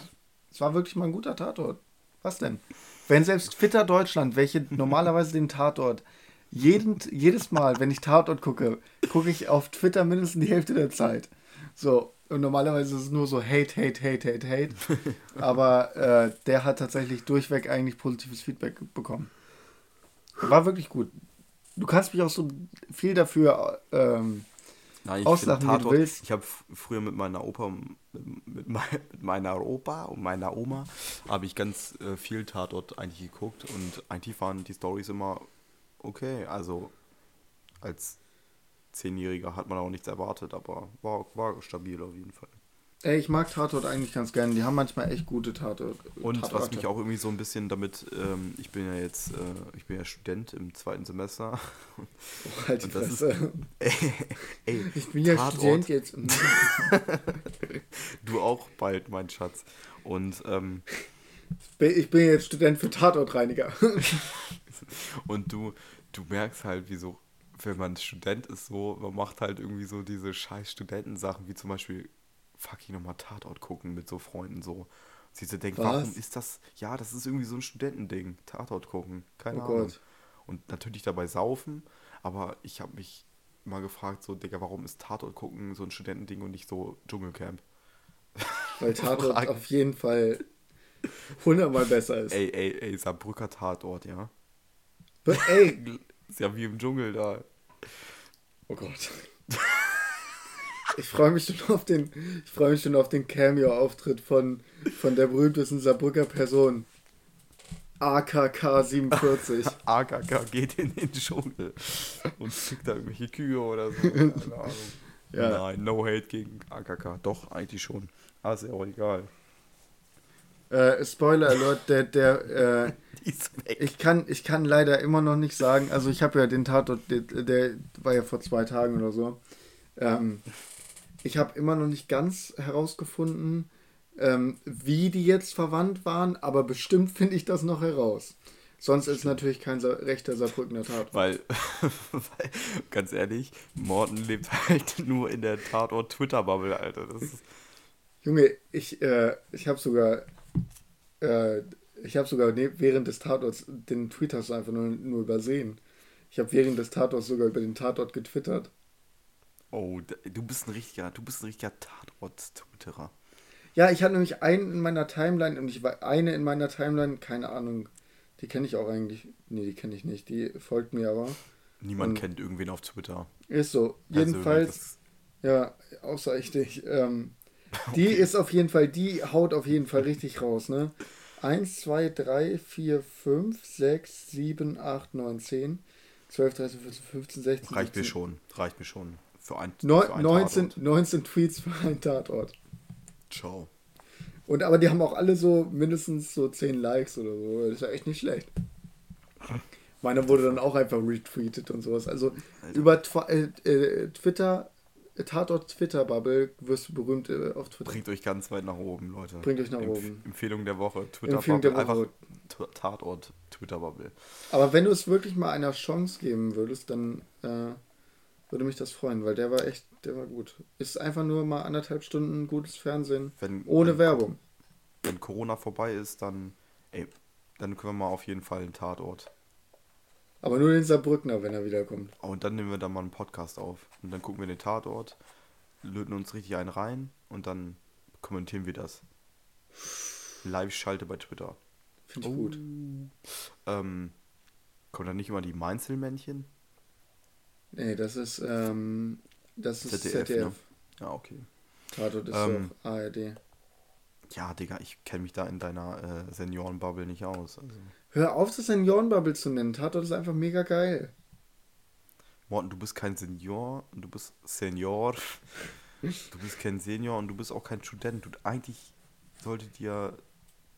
es war wirklich mal ein guter Tatort. Was denn? Wenn selbst Fitter Deutschland, welche normalerweise den Tatort jeden, jedes Mal, wenn ich Tatort gucke, gucke ich auf Twitter mindestens die Hälfte der Zeit. So, und normalerweise ist es nur so Hate, Hate, Hate, Hate, Hate. Aber äh, der hat tatsächlich durchweg eigentlich positives Feedback bekommen. War wirklich gut. Du kannst mich auch so viel dafür ähm, Nein, ich Auslachen, wie du willst. Ich habe früher mit meiner Opa, mit, mit, mei- mit meiner Opa und meiner Oma, habe ich ganz äh, viel Tatort eigentlich geguckt und eigentlich waren die Stories immer okay. Also als Zehnjähriger hat man auch nichts erwartet, aber war, war stabil auf jeden Fall. Ey, ich mag Tatort eigentlich ganz gerne. Die haben manchmal echt gute Tatort. Und was Tatorte. mich auch irgendwie so ein bisschen damit, ähm, ich bin ja jetzt, äh, ich bin ja Student im zweiten Semester. Oh, halt die das ist- Fresse. Ey, Ich bin ja Tatort. Student jetzt. du auch bald, mein Schatz. Und, ähm, Ich bin jetzt Student für Tatortreiniger. und du, du merkst halt, wie so, wenn man Student ist, so, man macht halt irgendwie so diese scheiß Studentensachen, wie zum Beispiel, fuck ich nochmal Tatort gucken mit so Freunden, so. Sie so denkt, Was? warum ist das, ja, das ist irgendwie so ein Studentending, Tatort gucken, keine Oh Ahnung. Gott. Und natürlich dabei saufen, aber ich habe mich mal gefragt, so, Digga, warum ist Tatort gucken so ein Studentending und nicht so Dschungelcamp? Weil Tatort Frage. auf jeden Fall hundertmal besser ist. Ey, ey, ey, Saarbrücker Tatort, ja? Ey. Ist ja wie im Dschungel da. Oh Gott. Ich freue mich schon auf den, ich freue mich schon auf den Cameo-Auftritt von, von der berühmtesten Saarbrücker Person. AKK 47. AKK geht in den Dschungel und fickt da irgendwelche Kühe oder so. Keine Ahnung. Ja. Nein, no hate gegen AKK. Doch, eigentlich schon. Aber ist ja auch egal. Äh, Spoiler Alert, der, der, äh, Die ist weg. ich kann, ich kann leider immer noch nicht sagen, also ich habe ja den Tatort, der, der war ja vor zwei Tagen oder so. Ähm, ich habe immer noch nicht ganz herausgefunden, ähm, wie die jetzt verwandt waren, aber bestimmt finde ich das noch heraus. Sonst ist natürlich kein Sa rechter Saarbrückener Tatort. Weil, weil, ganz ehrlich, Morten lebt halt nur in der Tatort-Twitter-Bubble, Alter. Junge, ich, äh, ich habe sogar, äh, ich habe sogar ne während des Tatorts, den Tweet hast du einfach nur, nur übersehen. Ich habe während des Tatorts sogar über den Tatort getwittert. Oh, du bist ein richtiger, du bist ein richtiger Tatort-Twitterer. Ja, ich hatte nämlich einen in meiner Timeline und ich war eine in meiner Timeline, keine Ahnung, die kenne ich auch eigentlich. Nee, die kenne ich nicht, die folgt mir aber. Niemand Und- kennt irgendwen auf Twitter. Ist so. Also, Jedenfalls, ja, außer ich dich. Ähm, die ist auf jeden Fall, die haut auf jeden Fall richtig raus, ne? 1, 2, 3, 4, 5, 6, 7, 8, 9, 10, 12, 13, 14, 15, 16, Reicht mir 17, schon. Reicht mir schon. Für ein, Neun- für ein 19, Tatort. 19 Tweets für einen Tatort. Ciao. Und aber die haben auch alle so mindestens so 10 Likes oder so. Das ist ja echt nicht schlecht. Meiner wurde dann auch einfach retweetet und sowas. Also Alter. über äh, äh, Twitter, Tatort Twitter-Bubble wirst du berühmt äh, auf Twitter. Bringt euch ganz weit nach oben, Leute. Bringt euch nach Empf oben. Empfehlung der Woche. Twitter Empfehlung der Bubble. Woche. Einfach Tatort, Twitter Bubble. Aber wenn du es wirklich mal einer Chance geben würdest, dann äh, würde mich das freuen, weil der war echt, der war gut. Ist einfach nur mal anderthalb Stunden gutes Fernsehen Wenn, ohne wenn, Werbung. Wenn Corona vorbei ist, dann, ey, dann können wir mal auf jeden Fall einen Tatort. Aber nur den Saarbrückner, wenn er wiederkommt. Oh, und dann nehmen wir da mal einen Podcast auf. Und dann gucken wir den Tatort, löten uns richtig einen rein und dann kommentieren wir das. Live-Schalte bei Twitter. Finde ich gut. Ähm, kommt dann nicht immer die Mainzelmännchen? Nee, das ist, ähm, das ist ZDF, ZDF. ne? Ja, okay. Tatort ist Ähm, doch ARD. Ja, Digga, ich kenne mich da in deiner äh, Seniorenbubble nicht aus. Also. Hör auf, das Seniorenbubble zu nennen. Tatort ist einfach mega geil. Morten, du bist kein Senior du bist Senior. Du bist kein Senior und du bist auch kein Student. Du, eigentlich sollte dir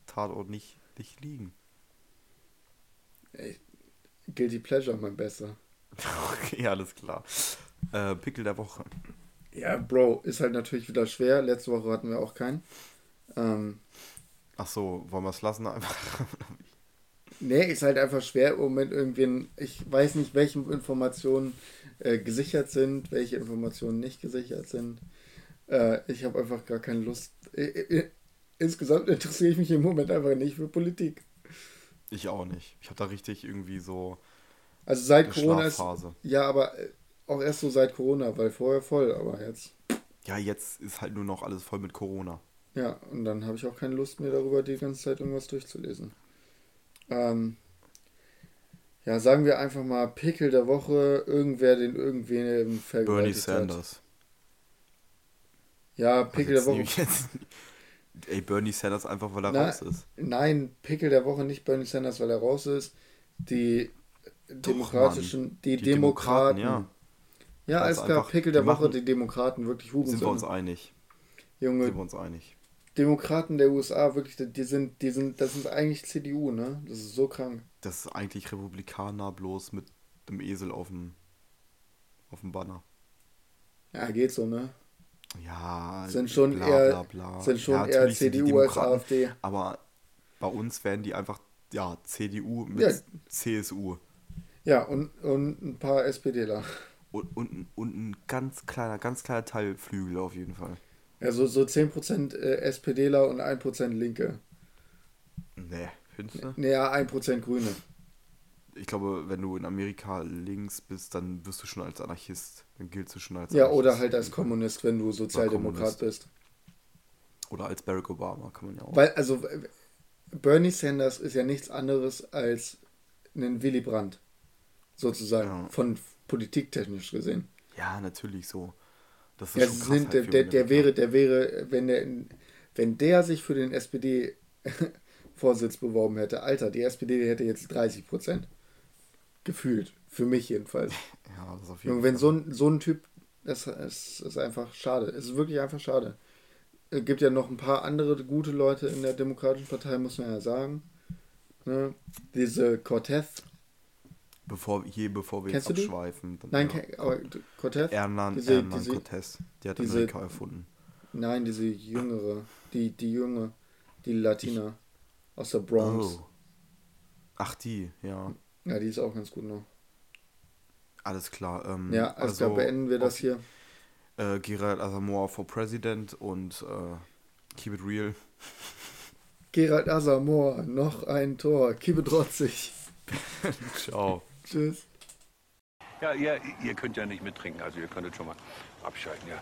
Tatort nicht, nicht liegen. Ey, Guilty Pleasure, mein Bester. Okay, alles klar. Äh, Pickel der Woche. Ja, Bro, ist halt natürlich wieder schwer. Letzte Woche hatten wir auch keinen. Ähm, Ach so, wollen wir es lassen einfach? nee, ist halt einfach schwer im Moment irgendwie. Ich weiß nicht, welche Informationen äh, gesichert sind, welche Informationen nicht gesichert sind. Äh, ich habe einfach gar keine Lust. Insgesamt interessiere ich mich im Moment einfach nicht für Politik. Ich auch nicht. Ich habe da richtig irgendwie so Also seit Corona ist. Ja, aber äh, auch erst so seit Corona, weil vorher voll, aber jetzt. Ja, jetzt ist halt nur noch alles voll mit Corona. Ja, und dann habe ich auch keine Lust mehr darüber, die ganze Zeit irgendwas durchzulesen. Ähm, ja, sagen wir einfach mal Pickel der Woche, irgendwer den irgendwen Bernie vergewaltigt hat. Sanders. Ja, Pickel der Woche. jetzt, ey, Bernie Sanders einfach, weil er Na, raus ist. Nein, Pickel der Woche nicht Bernie Sanders, weil er raus ist. Die demokratischen, die, Die Demokraten. Demokraten, ja. Ja, alles klar, Pickel der Woche, die Demokraten, wirklich Sind wir uns Hurensohn. einig. Junge, Sind wir uns einig. Demokraten der USA, wirklich, die sind, die sind, das ist eigentlich CDU, ne? Das ist so krank. Das ist eigentlich Republikaner bloß mit dem Esel auf dem, auf dem Banner. Ja, geht so, ne? Ja, Sind schon bla, eher, bla, bla. sind schon Ja, eher CDU als AfD. Aber bei uns werden die einfach, ja, CDU mit Ja. CSU. Ja, und, und ein paar SPDler. Und, und, ein- und ein ganz kleiner, ganz kleiner Teil Flügel auf jeden Fall. Also so 10% äh, SPDler und 1% Linke. Nee, findest du? Ne, ja, 1% Grüne. Ich glaube, wenn du in Amerika links bist, dann wirst du schon als Anarchist. Dann giltst du schon als Ja, Anarchist. oder halt als Kommunist, wenn du Sozialdemokrat bist. Oder als Barack Obama, kann man ja auch. Weil, also, Bernie Sanders ist ja nichts anderes als ein Willy Brandt. Sozusagen. Ja. Von politiktechnisch gesehen. ja, natürlich so. Das ist Ja, schon krass sind, halt der, der, wäre, der wäre, wenn der, wenn der sich für den SPD-Vorsitz beworben hätte, Alter, die SPD hätte jetzt 30 Prozent. Gefühlt. Für mich jedenfalls. Ja, das ist auf jeden Junge, wenn Fall. so ein, so ein Typ, das ist, ist einfach schade. Es ist wirklich einfach schade. Es gibt ja noch ein paar andere gute Leute in der Demokratischen Partei, muss man ja sagen. Ne? Diese Cortez. Bevor, hier, bevor wir Kennst jetzt abschweifen. Dann, Nein, ja, aber Cortez? Ernan, diese- Ernan diese- Cortez. Die hat diese- Amerika erfunden. Nein, diese jüngere. Die, die junge. Die Latina. Aus der Bronx. Oh. Ach, die, ja. Ja, die ist auch ganz gut noch. Alles klar. Ähm, Ja, alles klar, beenden wir das hier. Äh, Gerald Asamoah for President und äh, Keep It Real. Gerald Asamoah, noch ein Tor. Kiebe trotzig. Ciao. Tschüss. Ja, ihr, ihr könnt ja nicht mittrinken, also ihr könntet schon mal abschalten, ja.